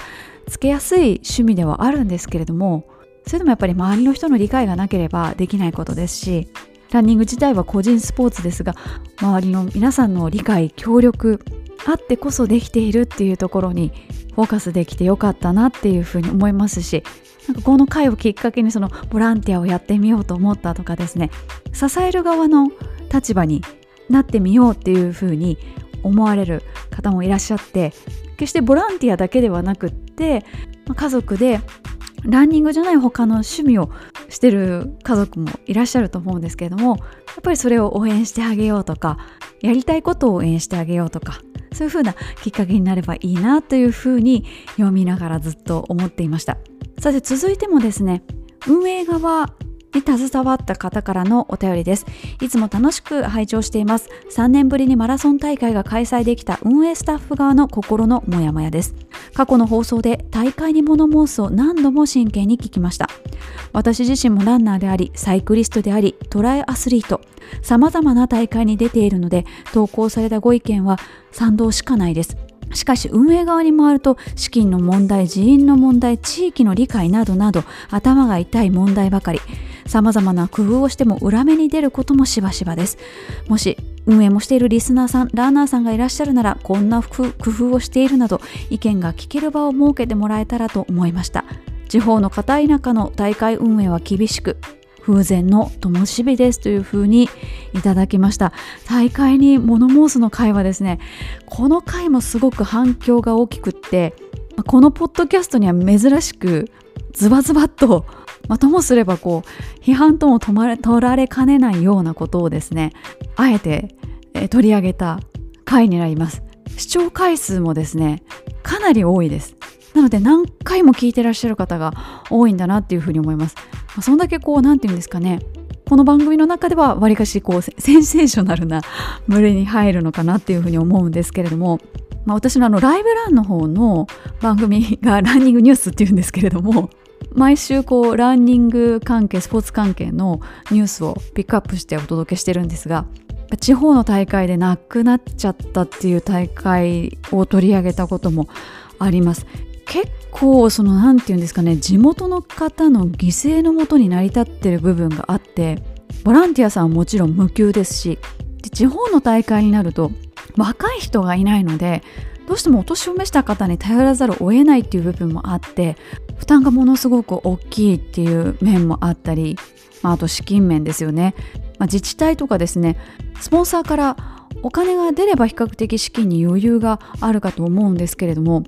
つけやすい趣味ではあるんですけれどもそれでもやっぱり周りの人の理解がなければできないことですしランニング自体は個人スポーツですが周りの皆さんの理解協力あってこそできているっていうところにフォーカスできてよかったなっていうふうに思いますしなんかこの回をきっかけにそのボランティアをやってみようと思ったとかですね支える側の立場になってみようっていうふうに思われる方もいらっしゃって決してボランティアだけではなくって家族でランニングじゃない他の趣味をしてる家族もいらっしゃると思うんですけれどもやっぱりそれを応援してあげようとかやりたいことを応援してあげようとかそういうふうなきっかけになればいいなというふうに読みながらずっと思っていました。さて続いてもですね運営側に携わった方からのお便りです。いつも楽しく拝聴しています。3年ぶりにマラソン大会が開催できた運営スタッフ側の心のモヤモヤです。過去の放送で大会に物申すを何度も真剣に聞きました。私自身もランナーであり、サイクリストであり、トライアスリート、様々な大会に出ているので、投稿されたご意見は賛同しかないです。しかし運営側に回ると資金の問題、人員の問題、地域の理解などなど頭が痛い問題ばかり。様々な工夫をしても裏目に出ることもしばしばです。もし運営もしているリスナーさん、ランナーさんがいらっしゃるなら、こんな工夫をしているなど、意見が聞ける場を設けてもらえたらと思いました。地方の片田舎の大会運営は厳しく、風前の灯火ですというふうにいただきました大会に物申すの回はですねこの回もすごく反響が大きくってこのポッドキャストには珍しくズバズバッとまあ、ともすればこう批判とも取られかねないようなことをですねあえて、え取り上げた回になります。視聴回数もですねかなり多いです。なので何回も聞いてらっしゃる方が多いんだなっていうふうに思います、まあ、そんだけこう何て言うんですかねこの番組の中ではわりかしこう センセーショナルな群れに入るのかなっていうふうに思うんですけれども、まあ、私のあのライブランの方の番組がランニングニュースっていうんですけれども毎週こうランニング関係スポーツ関係のニュースをピックアップしてお届けしてるんですが地方の大会でなくなっちゃったっていう大会を取り上げたこともあります。結構その何て言うんですかね地元の方の犠牲のもとに成り立ってる部分があってボランティアさんはもちろん無給ですしで地方の大会になると若い人がいないのでどうしてもお年を召した方に頼らざるを得ないっていう部分もあって負担がものすごく大きいっていう面もあったり、まあ、あと資金面ですよね、まあ、自治体とかですねスポンサーからお金が出れば比較的資金に余裕があるかと思うんですけれども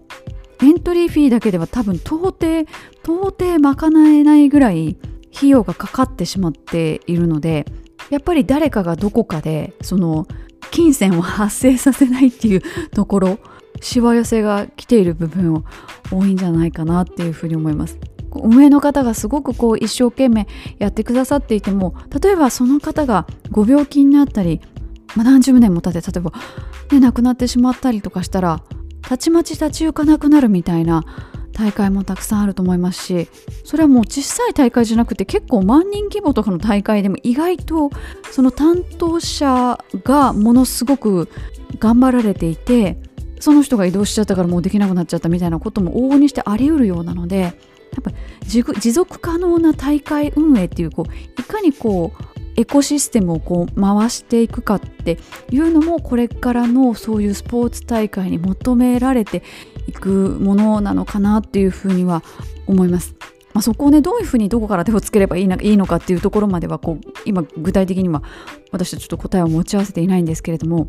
エントリーフィーだけでは多分到底到底賄えないぐらい費用がかかってしまっているのでやっぱり誰かがどこかでその金銭を発生させないっていうところしわ寄せが来ている部分を多いんじゃないかなっていうふうに思います。運営の方がすごくこう一生懸命やってくださっていても例えばその方がご病気になったり、まあ、何十年も経って例えば、ね、亡くなってしまったりとかしたらたちまち立ち行かなくなるみたいな大会もたくさんあると思いますしそれはもう小さい大会じゃなくて結構万人規模とかの大会でも意外とその担当者がものすごく頑張られていてその人が移動しちゃったからもうできなくなっちゃったみたいなことも往々にしてあり得るようなのでやっぱ持続可能な大会運営っていうこういかにこうエコシステムをこう回していくかっていうのもこれからのそういうスポーツ大会に求められていくものなのかなっていうふうには思います。まあ、そこをねどういうふうにどこから手をつければいいないいのかっていうところまではこう今具体的には私はちょっと答えを持ち合わせていないんですけれどもやっ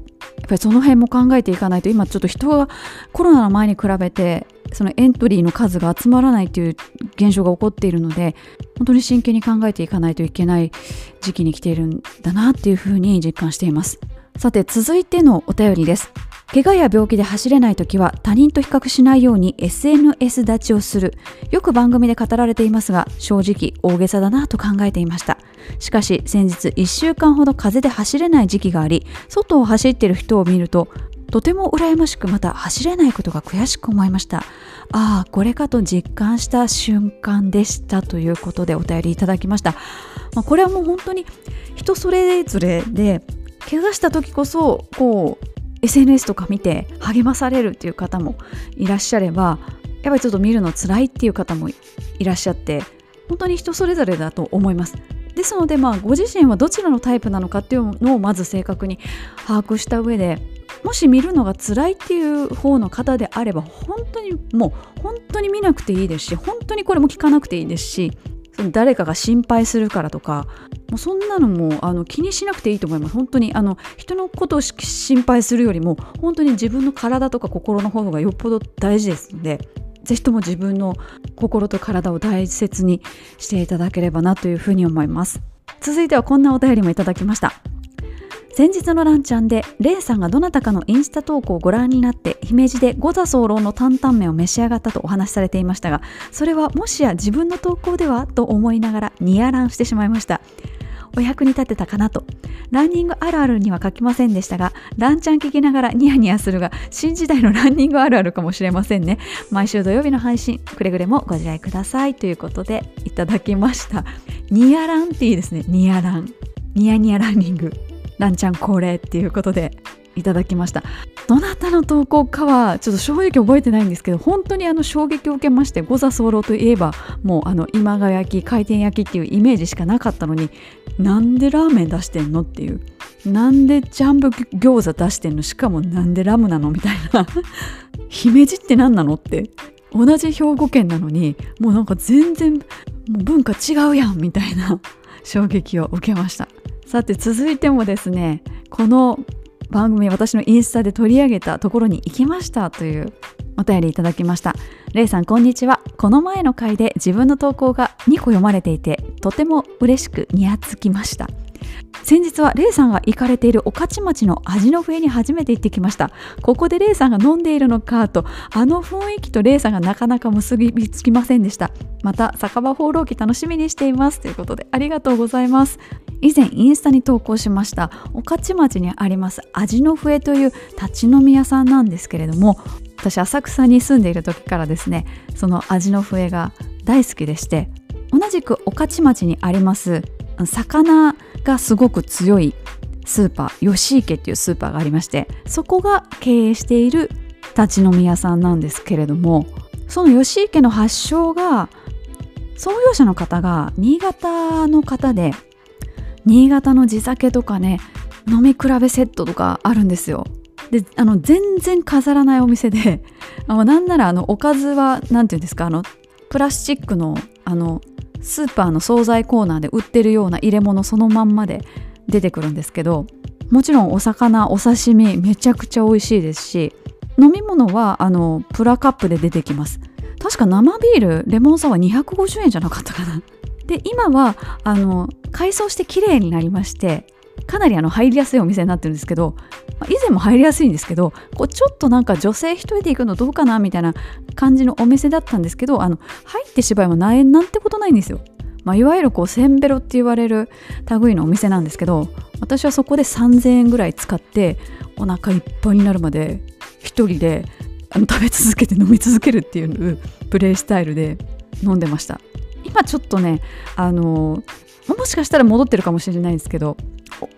ぱりその辺も考えていかないと今ちょっと人がコロナの前に比べてそのエントリーの数が集まらないという現象が起こっているので本当に真剣に考えていかないといけない時期に来ているんだなっていうふうに実感しています。さて続いてのお便りです。怪我や病気で走れない時は他人と比較しないように SNS 立ちをする。よく番組で語られていますが正直大げさだなと考えていました。しかし先日1週間ほど風で走れない時期があり外を走っている人を見るととても羨ましくまた走れないことが悔しく思いました。ああこれかと実感した瞬間でしたということでお便りいただきました、まあ、これはもう本当に人それぞれで怪我した時こそこう SNS とか見て励まされるっていう方もいらっしゃればやっぱりちょっと見るの辛いっていう方もいらっしゃって本当に人それぞれだと思います。ですのでまあご自身はどちらのタイプなのかっていうのをまず正確に把握した上でもし見るのが辛いっていう方の方であれば本当にもう本当に見なくていいですし本当にこれも聞かなくていいですしその誰かが心配するからとかもうそんなのもあの気にしなくていいと思います。本当にあの人のことを心配するよりも本当に自分の体とか心の方がよっぽど大事ですので是非とも自分の心と体を大切にしていただければなというふうに思います。続いてはこんなお便りもいただきました。先日のランチャンでレイさんがどなたかのインスタ投稿をご覧になって姫路で五座候の担々麺を召し上がったとお話しされていましたがそれはもしや自分の投稿ではと思いながらニヤランしてしまいました。お役に立てたかなとランニングあるあるには書きませんでしたがランチャン聞きながらニヤニヤするが新時代のランニングあるあるかもしれませんね。毎週土曜日の配信くれぐれもご自愛くださいということでいただきました。ニヤランっていいですね。ニヤランニヤニヤランニング。ランちゃん恒例っていうことでいただきました。どなたの投稿かはちょっと正直覚えてないんですけど本当にあの衝撃を受けまして五座候といえばもうあの今川焼き回転焼きっていうイメージしかなかったのになんでラーメン出してんの？っていう。なんでジャンボ餃子出してんの？しかもなんでラムなの？みたいな。姫路って何なの？って。同じ兵庫県なのにもうなんか全然もう文化違うやん！みたいな衝撃を受けました。さて続いてもですねこの番組私のインスタで取り上げたところに行きましたというお便りいただきました。レイさんこんにちは。この前の回で自分の投稿が2個読まれていてとても嬉しくにやつきました。先日はレイさんが行かれている御徒町の味の笛に初めて行ってきました。ここでレイさんが飲んでいるのかとあの雰囲気とレイさんがなかなか結びつきませんでした。また酒場放浪記楽しみにしています。ということでありがとうございます。以前インスタに投稿しました御徒町にあります味の笛という立ち飲み屋さんなんですけれども私浅草に住んでいる時からですねその味の笛が大好きでして同じく御徒町にあります魚がすごく強いスーパー吉池っていうスーパーがありましてそこが経営している立ち飲み屋さんなんですけれどもその吉池の発祥が創業者の方が新潟の方で新潟の地酒とかね飲み比べセットとかあるんですよ。であの全然飾らないお店で あのなんならあのおかずは何て言うんですかあのプラスチックのあのスーパーの惣菜コーナーで売ってるような入れ物そのまんまで出てくるんですけどもちろんお魚お刺身めちゃくちゃ美味しいですし飲み物はあのプラカップで出てきます。確か生ビールレモンサワー250円じゃなかったかな。で今はあの改装して綺麗になりましてかなりあの入りやすいお店になってるんですけど、まあ、以前も入りやすいんですけどこうちょっとなんか女性一人で行くのどうかなみたいな感じのお店だったんですけどあの入ってしまえばななんてことないんですよ。まあ、いわゆるこうセンベロって言われる類のお店なんですけど私はそこで3000円ぐらい使ってお腹いっぱいになるまで一人であの食べ続けて飲み続けるっていうプレイスタイルで飲んでました今ちょっとねあのもしかしたら戻ってるかもしれないんですけど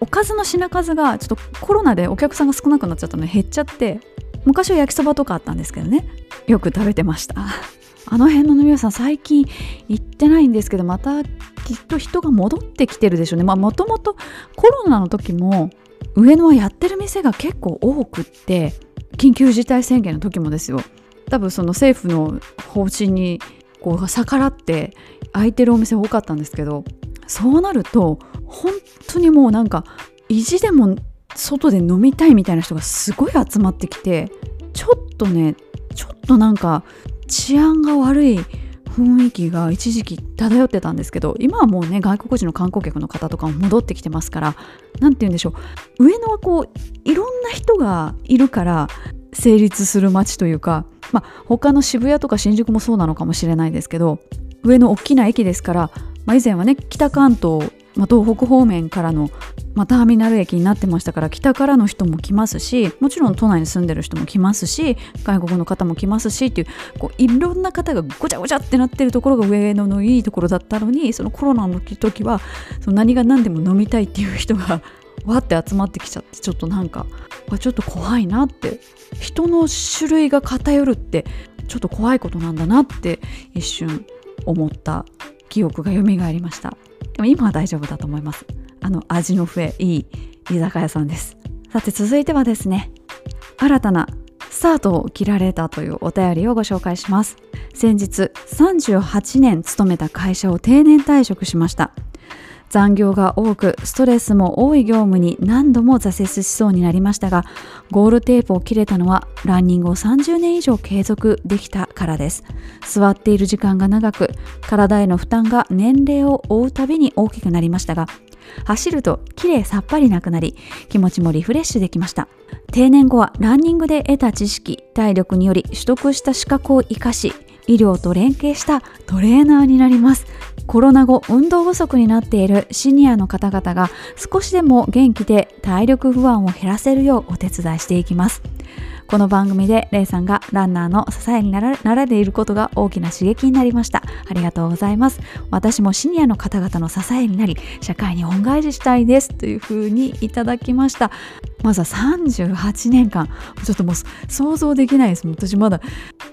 おかずの品数がちょっとコロナでお客さんが少なくなっちゃったので減っちゃって昔は焼きそばとかあったんですけどね。よく食べてました。あの辺の飲み屋さん最近行ってないんですけどまたきっと人が戻ってきてるでしょうね。まあもともとコロナの時も上野はやってる店が結構多くって緊急事態宣言の時もですよ。多分その政府の方針にこう逆らって空いてるお店多かったんですけどそうなると本当にもうなんか意地でも外で飲みたいみたいな人がすごい集まってきてちょっとねちょっとなんか治安が悪い雰囲気が一時期漂ってたんですけど今はもうね外国人の観光客の方とかも戻ってきてますから何て言うんでしょう上野はこういろんな人がいるから成立する街というかまあ他の渋谷とか新宿もそうなのかもしれないですけど上の大きな駅ですからまあ、以前はね北関東、まあ、東北方面からの、まあ、ターミナル駅になってましたから北からの人も来ますしもちろん都内に住んでる人も来ますし外国の方も来ますしっていうこういろんな方がごちゃごちゃってなってるところが上野のいいところだったのにそのコロナの時はその何が何でも飲みたいっていう人がわって集まってきちゃってちょっとなんかちょっと怖いなって人の種類が偏るってちょっと怖いことなんだなって一瞬思った。記憶が蘇りました。でも今は大丈夫だと思います。あの味の増えいい居酒屋さんです。さて続いてはですね新たなスタートを切られたというお便りをご紹介します。先日38年勤めた会社を定年退職しました。残業が多くストレスも多い業務に何度も挫折しそうになりましたがゴールテープを切れたのはランニングを30年以上継続できたからです。座っている時間が長く体への負担が年齢を追うたびに大きくなりましたが走るときれいさっぱりなくなり気持ちもリフレッシュできました。定年後はランニングで得た知識体力により取得した資格を生かし医療と連携したトレーナーになります。コロナ後運動不足になっているシニアの方々が少しでも元気で体力不安を減らせるようお手伝いしていきます。この番組でレイさんがランナーの支えにならなられていることが大きな刺激になりました。ありがとうございます。私もシニアの方々の支えになり社会に恩返ししたいですというふうにいただきました。まずは38年間。ちょっともう想像できないです。私まだ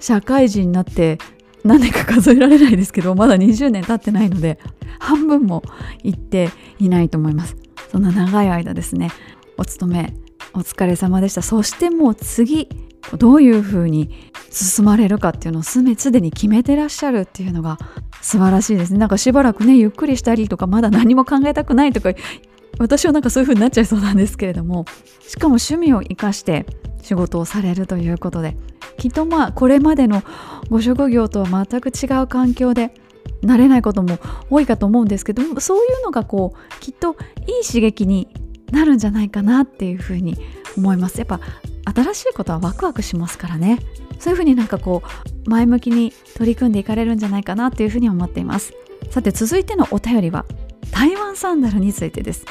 社会人になって何年か数えられないですけどまだ20年経ってないので半分も行っていないと思います。そんな長い間ですね。お勤めお疲れ様でした。そしてもう次どういうふうに進まれるかっていうのをすでに決めてらっしゃるっていうのが素晴らしいですね。なんかしばらくねゆっくりしたりとかまだ何も考えたくないとか私はなんかそういう風になっちゃいそうなんですけれどもしかも趣味を生かして仕事をされるということできっとまあこれまでのご職業とは全く違う環境で慣れないことも多いかと思うんですけどそういうのがこうきっといい刺激になるんじゃないかなっていうふうに思います。やっぱ新しいことはワクワクしますからね。そういうふうになんかこう前向きに取り組んでいかれるんじゃないかなっていうふうに思っています。さて続いてのお便りは台湾サンダルについてです。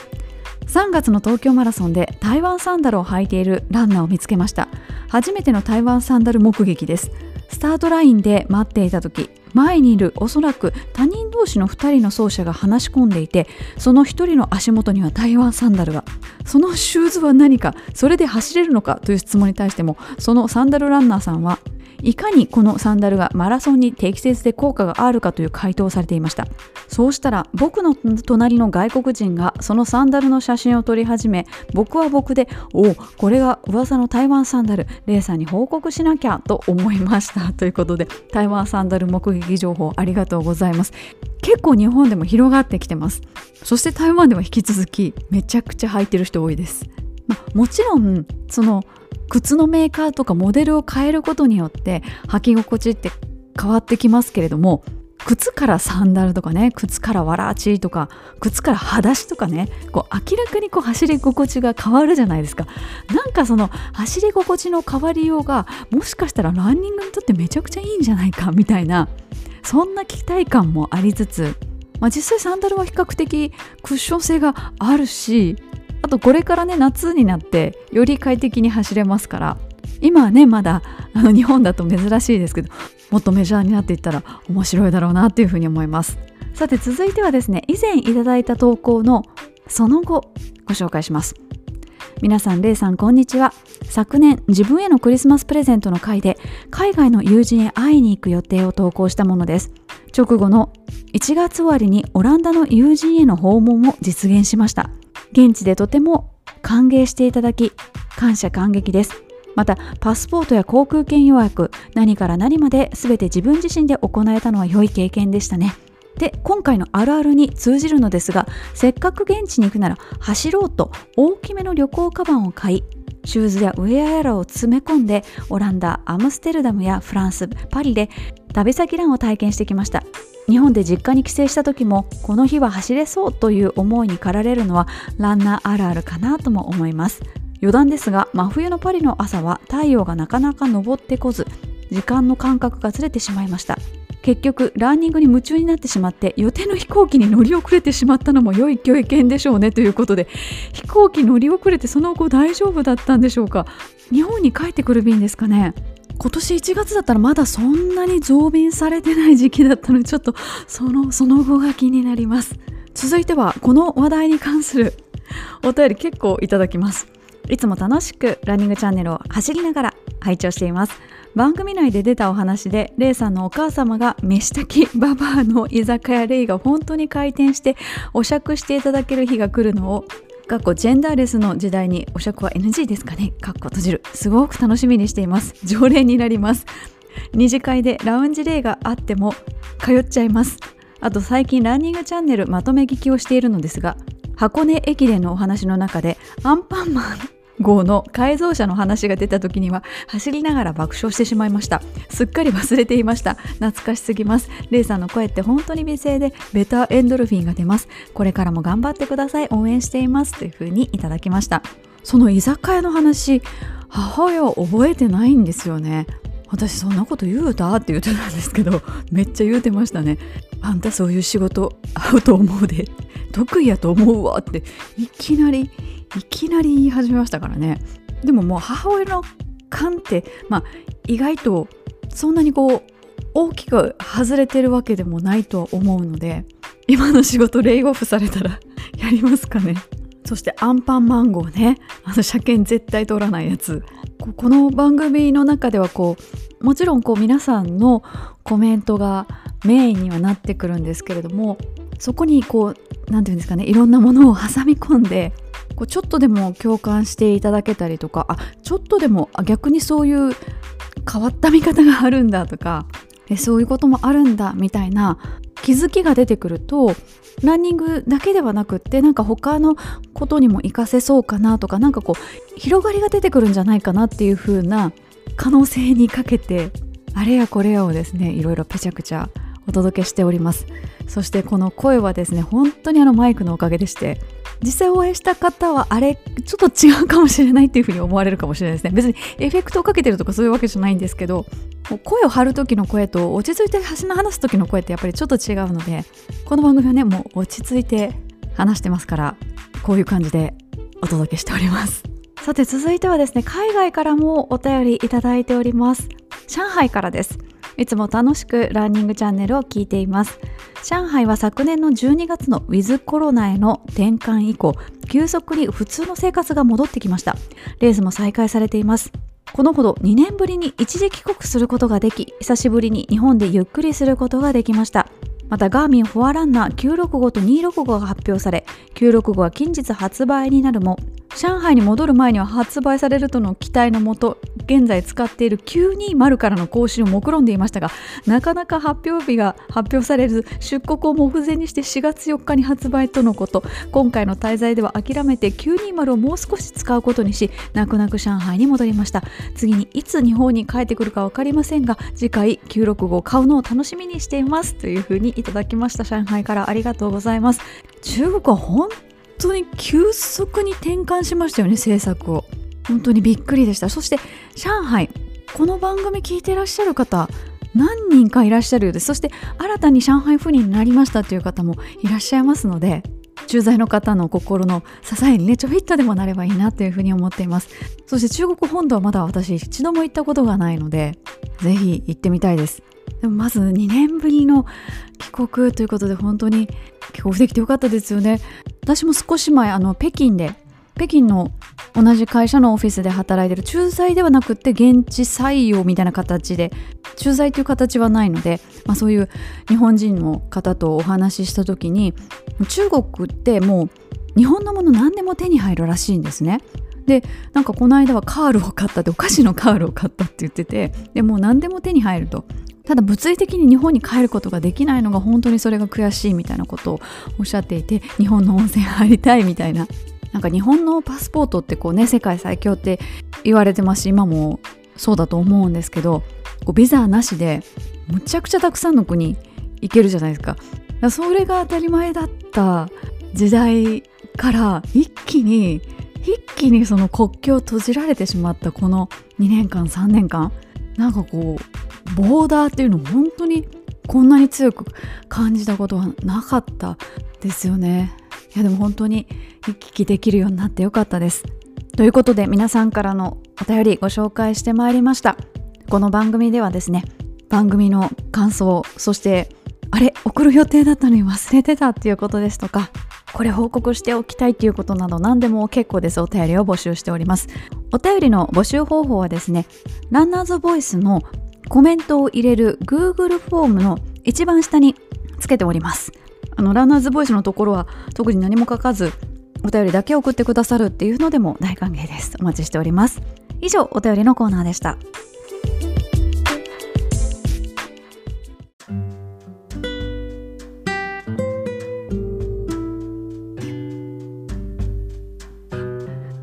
3月の東京マラソンで台湾サンダルを履いているランナーを見つけました。初めての台湾サンダル目撃です。スタートラインで待っていた時前にいるおそらく他人同士の2人の走者が話し込んでいてその1人の足元には台湾サンダルが。そのシューズは何かそれで走れるのかという質問に対してもそのサンダルランナーさんはいかにこのサンダルがマラソンに適切で効果があるかという回答をされていました。そうしたら僕の隣の外国人がそのサンダルの写真を撮り始め僕は僕でおおこれが噂の台湾サンダルレイさんに報告しなきゃと思いましたということで台湾サンダル目撃情報ありがとうございます。結構日本でも広がってきてます。そして台湾では引き続きめちゃくちゃ履いてる人多いです、まもちろんその靴のメーカーとかモデルを変えることによって履き心地って変わってきますけれども靴からサンダルとかね靴からわらちとか靴から裸足とかねこう明らかにこう走り心地が変わるじゃないですか。なんかその走り心地の変わりようがもしかしたらランニングにとってめちゃくちゃいいんじゃないかみたいなそんな期待感もありつつ、まあ、実際サンダルは比較的クッション性があるしあとこれからね夏になってより快適に走れますから今はねまだあの日本だと珍しいですけどもっとメジャーになっていったら面白いだろうなっていうふうに思いますさて続いてはですね以前いただいた投稿のその後ご紹介します皆さん、レイさん、こんにちは。昨年、自分へのクリスマスプレゼントの回で、海外の友人へ会いに行く予定を投稿したものです。直後の1月終わりにオランダの友人への訪問も実現しました。現地でとても歓迎していただき感謝感激です。またパスポートや航空券予約何から何まで全て自分自身で行えたのは良い経験でしたね。で今回のあるあるに通じるのですがせっかく現地に行くなら走ろうと大きめの旅行カバンを買いシューズやウェアやらを詰め込んでオランダアムステルダムやフランスパリで旅先ランを体験してきました。日本で実家に帰省した時もこの日は走れそうという思いに駆られるのはランナーあるあるかなとも思います。余談ですが真冬のパリの朝は太陽がなかなか昇ってこず時間の感覚がずれてしまいました。結局ランニングに夢中になってしまって予定の飛行機に乗り遅れてしまったのも良い経験でしょうねということで飛行機乗り遅れてその後大丈夫だったんでしょうか？日本に帰ってくる便ですかね？今年1月だったらまだそんなに増便されてない時期だったのでちょっとその その後が気になります。続いてはこの話題に関するお便り結構いただきます。いつも楽しくランニングチャンネルを走りながら拝聴しています。番組内で出たお話でレイさんのお母様が飯炊きババアの居酒屋レイが本当に開店してお酌していただける日が来るのをかっこジェンダーレスの時代にお酌は NG ですかね。かっこ閉じる。すごく楽しみにしています。常連になります。二次会でラウンジ例があっても通っちゃいます。あと最近ランニングチャンネルまとめ聞きをしているのですが箱根駅伝のお話の中でアンパンマン号の改造車の話が出た時には走りながら爆笑してしまいました。すっかり忘れていました。懐かしすぎます。レイさんの声って本当に美声でベターエンドルフィンが出ます。これからも頑張ってください。応援しています。というふうにいただきました。その居酒屋の話母親は覚えてないんですよね。私そんなこと言うた？って言ってたんですけど めっちゃ言うてましたね。あんたそういう仕事合うと思うで。得意やと思うわっていきなりいきなり言い始めましたからね。でももう母親の勘ってまあ意外とそんなにこう大きく外れてるわけでもないとは思うので今の仕事レイオフされたら やりますかね。そしてアンパンマンゴーね。あの車検絶対通らないやつ。この番組の中ではこうもちろんこう皆さんのコメントがメインにはなってくるんですけれどもそこにこう何て言うんですかねいろんなものを挟み込んでこうちょっとでも共感していただけたりとかあちょっとでも逆にそういう変わった見方があるんだとかえそういうこともあるんだみたいな気づきが出てくるとランニングだけではなくってなんか他のことにも活かせそうかなとかなんかこう広がりが出てくるんじゃないかなっていう風な可能性にかけてあれやこれやをですねいろいろぺちゃくちゃお届けしております。そしてこの声はですね本当にあのマイクのおかげでして実際お会いした方はあれちょっと違うかもしれないっていうふうに思われるかもしれないですね。別にエフェクトをかけてるとかそういうわけじゃないんですけど声を張る時の声と落ち着いて話す時の声ってやっぱりちょっと違うのでこの番組はねもう落ち着いて話してますからこういう感じでお届けしております。さて続いてはですね海外からもお便りいただいております。上海からです。いつも楽しくランニングチャンネルを聞いています。上海は昨年の12月のウィズコロナへの転換以降急速に普通の生活が戻ってきました。レースも再開されています。このほど2年ぶりに一時帰国することができ久しぶりに日本でゆっくりすることができました。またガーミンフォアランナー965と265が発表され965は近日発売になるも上海に戻る前には発売されるとの期待のもと現在使っている920からの更新を目論んでいましたがなかなか発表日が発表されず出国を目前にして4月4日に発売とのこと。今回の滞在では諦めて920をもう少し使うことにし泣く泣く上海に戻りました。次にいつ日本に帰ってくるか分かりませんが次回965を買うのを楽しみにしています。というふうにいただきました。上海からありがとうございます。中国は本当に急速に転換しましたよね政策を。本当にびっくりでした。そして上海この番組聞いてらっしゃる方何人かいらっしゃるようです。そして新たに上海赴任になりましたという方もいらっしゃいますので駐在の方の心の支えにねちょびっとでもなればいいなというふうに思っています。そして中国本土はまだ私一度も行ったことがないのでぜひ行ってみたいです。でもまず2年ぶりの帰国ということで本当に帰国できてよかったですよね私も少し前あの北京で北京の同じ会社のオフィスで働いてる駐在ではなくて現地採用みたいな形で駐在という形はないので、まあ、そういう日本人の方とお話しした時に中国ってもう日本のもの何でも手に入るらしいんですね。でなんかこの間はカールを買ったってお菓子のカールを買ったって言っててでもう何でも手に入るとただ物理的に日本に帰ることができないのが本当にそれが悔しいみたいなことをおっしゃっていて日本の温泉入りたいみたいななんか日本のパスポートってこうね世界最強って言われてます。し今もそうだと思うんですけどこうビザなしでむちゃくちゃたくさんの国行けるじゃないですか。それが当たり前だった時代から一気に一気にその国境を閉じられてしまったこの2年間3年間なんかこうボーダーっていうの本当にこんなに強く感じたことはなかったですよね。いやでも本当に行き来できるようになってよかったです。ということで皆さんからのお便りご紹介してまいりました。この番組ではですね番組の感想そしてあれ送る予定だったのに忘れてたっていうことですとかこれ報告しておきたいっていうことなど何でも結構です。お便りを募集しております。お便りの募集方法はですねランナーズボイスのコメントを入れる Google フォームの一番下につけております。あのランナーズボイスのところは特に何も書かずお便りだけ送ってくださるっていうのでも大歓迎です。お待ちしております。以上お便りのコーナーでした。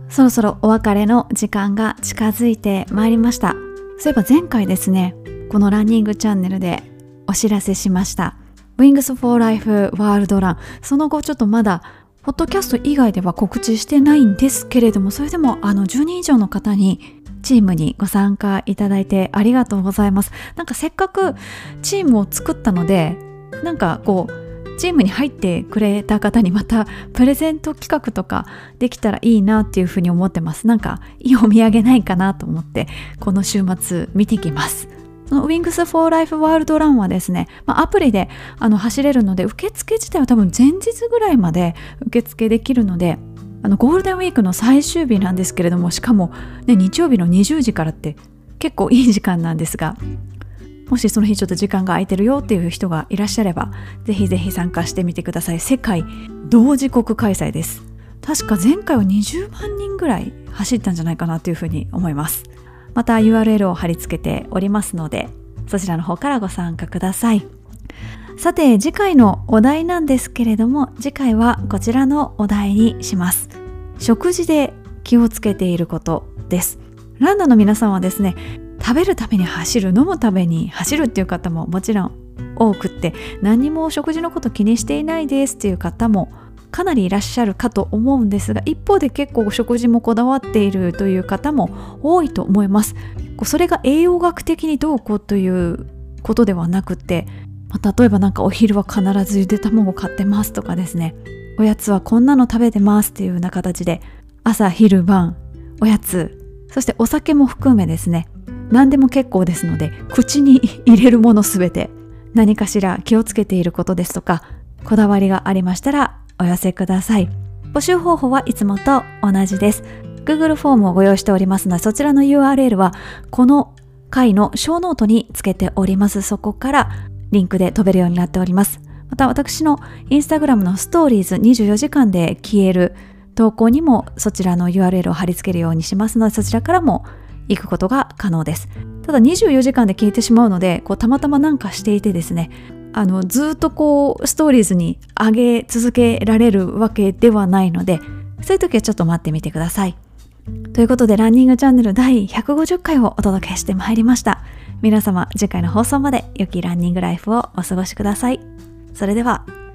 そろそろお別れの時間が近づいてまいりました。そういえば前回ですねこのランニングチャンネルでお知らせしました。Wings for Life ワールドランその後ちょっとまだポッドキャスト以外では告知してないんですけれどもそれでもあの10人以上の方にチームにご参加いただいてありがとうございます。なんかせっかくチームを作ったのでなんかこうチームに入ってくれた方にまたプレゼント企画とかできたらいいなっていうふうに思ってます。なんかいいお土産ないかなと思ってこの週末見てきます。その Wings for Life World Run はですね、まあ、アプリであの走れるので受付自体は多分前日ぐらいまで受付できるのであのゴールデンウィークの最終日なんですけれどもしかも、ね、日曜日の20時からって結構いい時間なんですがもしその日ちょっと時間が空いてるよっていう人がいらっしゃればぜひぜひ参加してみてください。世界同時刻開催です。確か前回は20万人ぐらい走ったんじゃないかなというふうに思います。また URL を貼り付けておりますのでそちらの方からご参加ください。さて次回のお題なんですけれども次回はこちらのお題にします。食事で気をつけていることです。ランナーの皆さんはですね食べるために走る飲むために走るっていう方ももちろん多くって何も食事のこと気にしていないですっていう方もかなりいらっしゃるかと思うんですが一方で結構食事もこだわっているという方も多いと思います。それが栄養学的にどうこうということではなくて、例えば何かお昼は必ずゆで卵買ってますとかですね。おやつはこんなの食べてますっていうような形で朝昼晩おやつそしてお酒も含めですね。何でも結構ですので口に入れるものすべて何かしら気をつけていることですとかこだわりがありましたらお寄せください。募集方法はいつもと同じです。Google フォームをご用意しておりますのでそちらの URL はこの回のショーノートにつけております。そこからリンクで飛べるようになっております。また私のインスタグラムのストーリーズ24時間で消える投稿にもそちらの URL を貼り付けるようにしますのでそちらからも行くことが可能です。ただ24時間で消えてしまうのでこうたまたまなんかしていてですねあのずっとこうストーリーズに上げ続けられるわけではないのでそういう時はちょっと待ってみてください。ということでランニングチャンネル第150回をお届けしてまいりました。皆様次回の放送まで良きランニングライフをお過ごしください。それでは。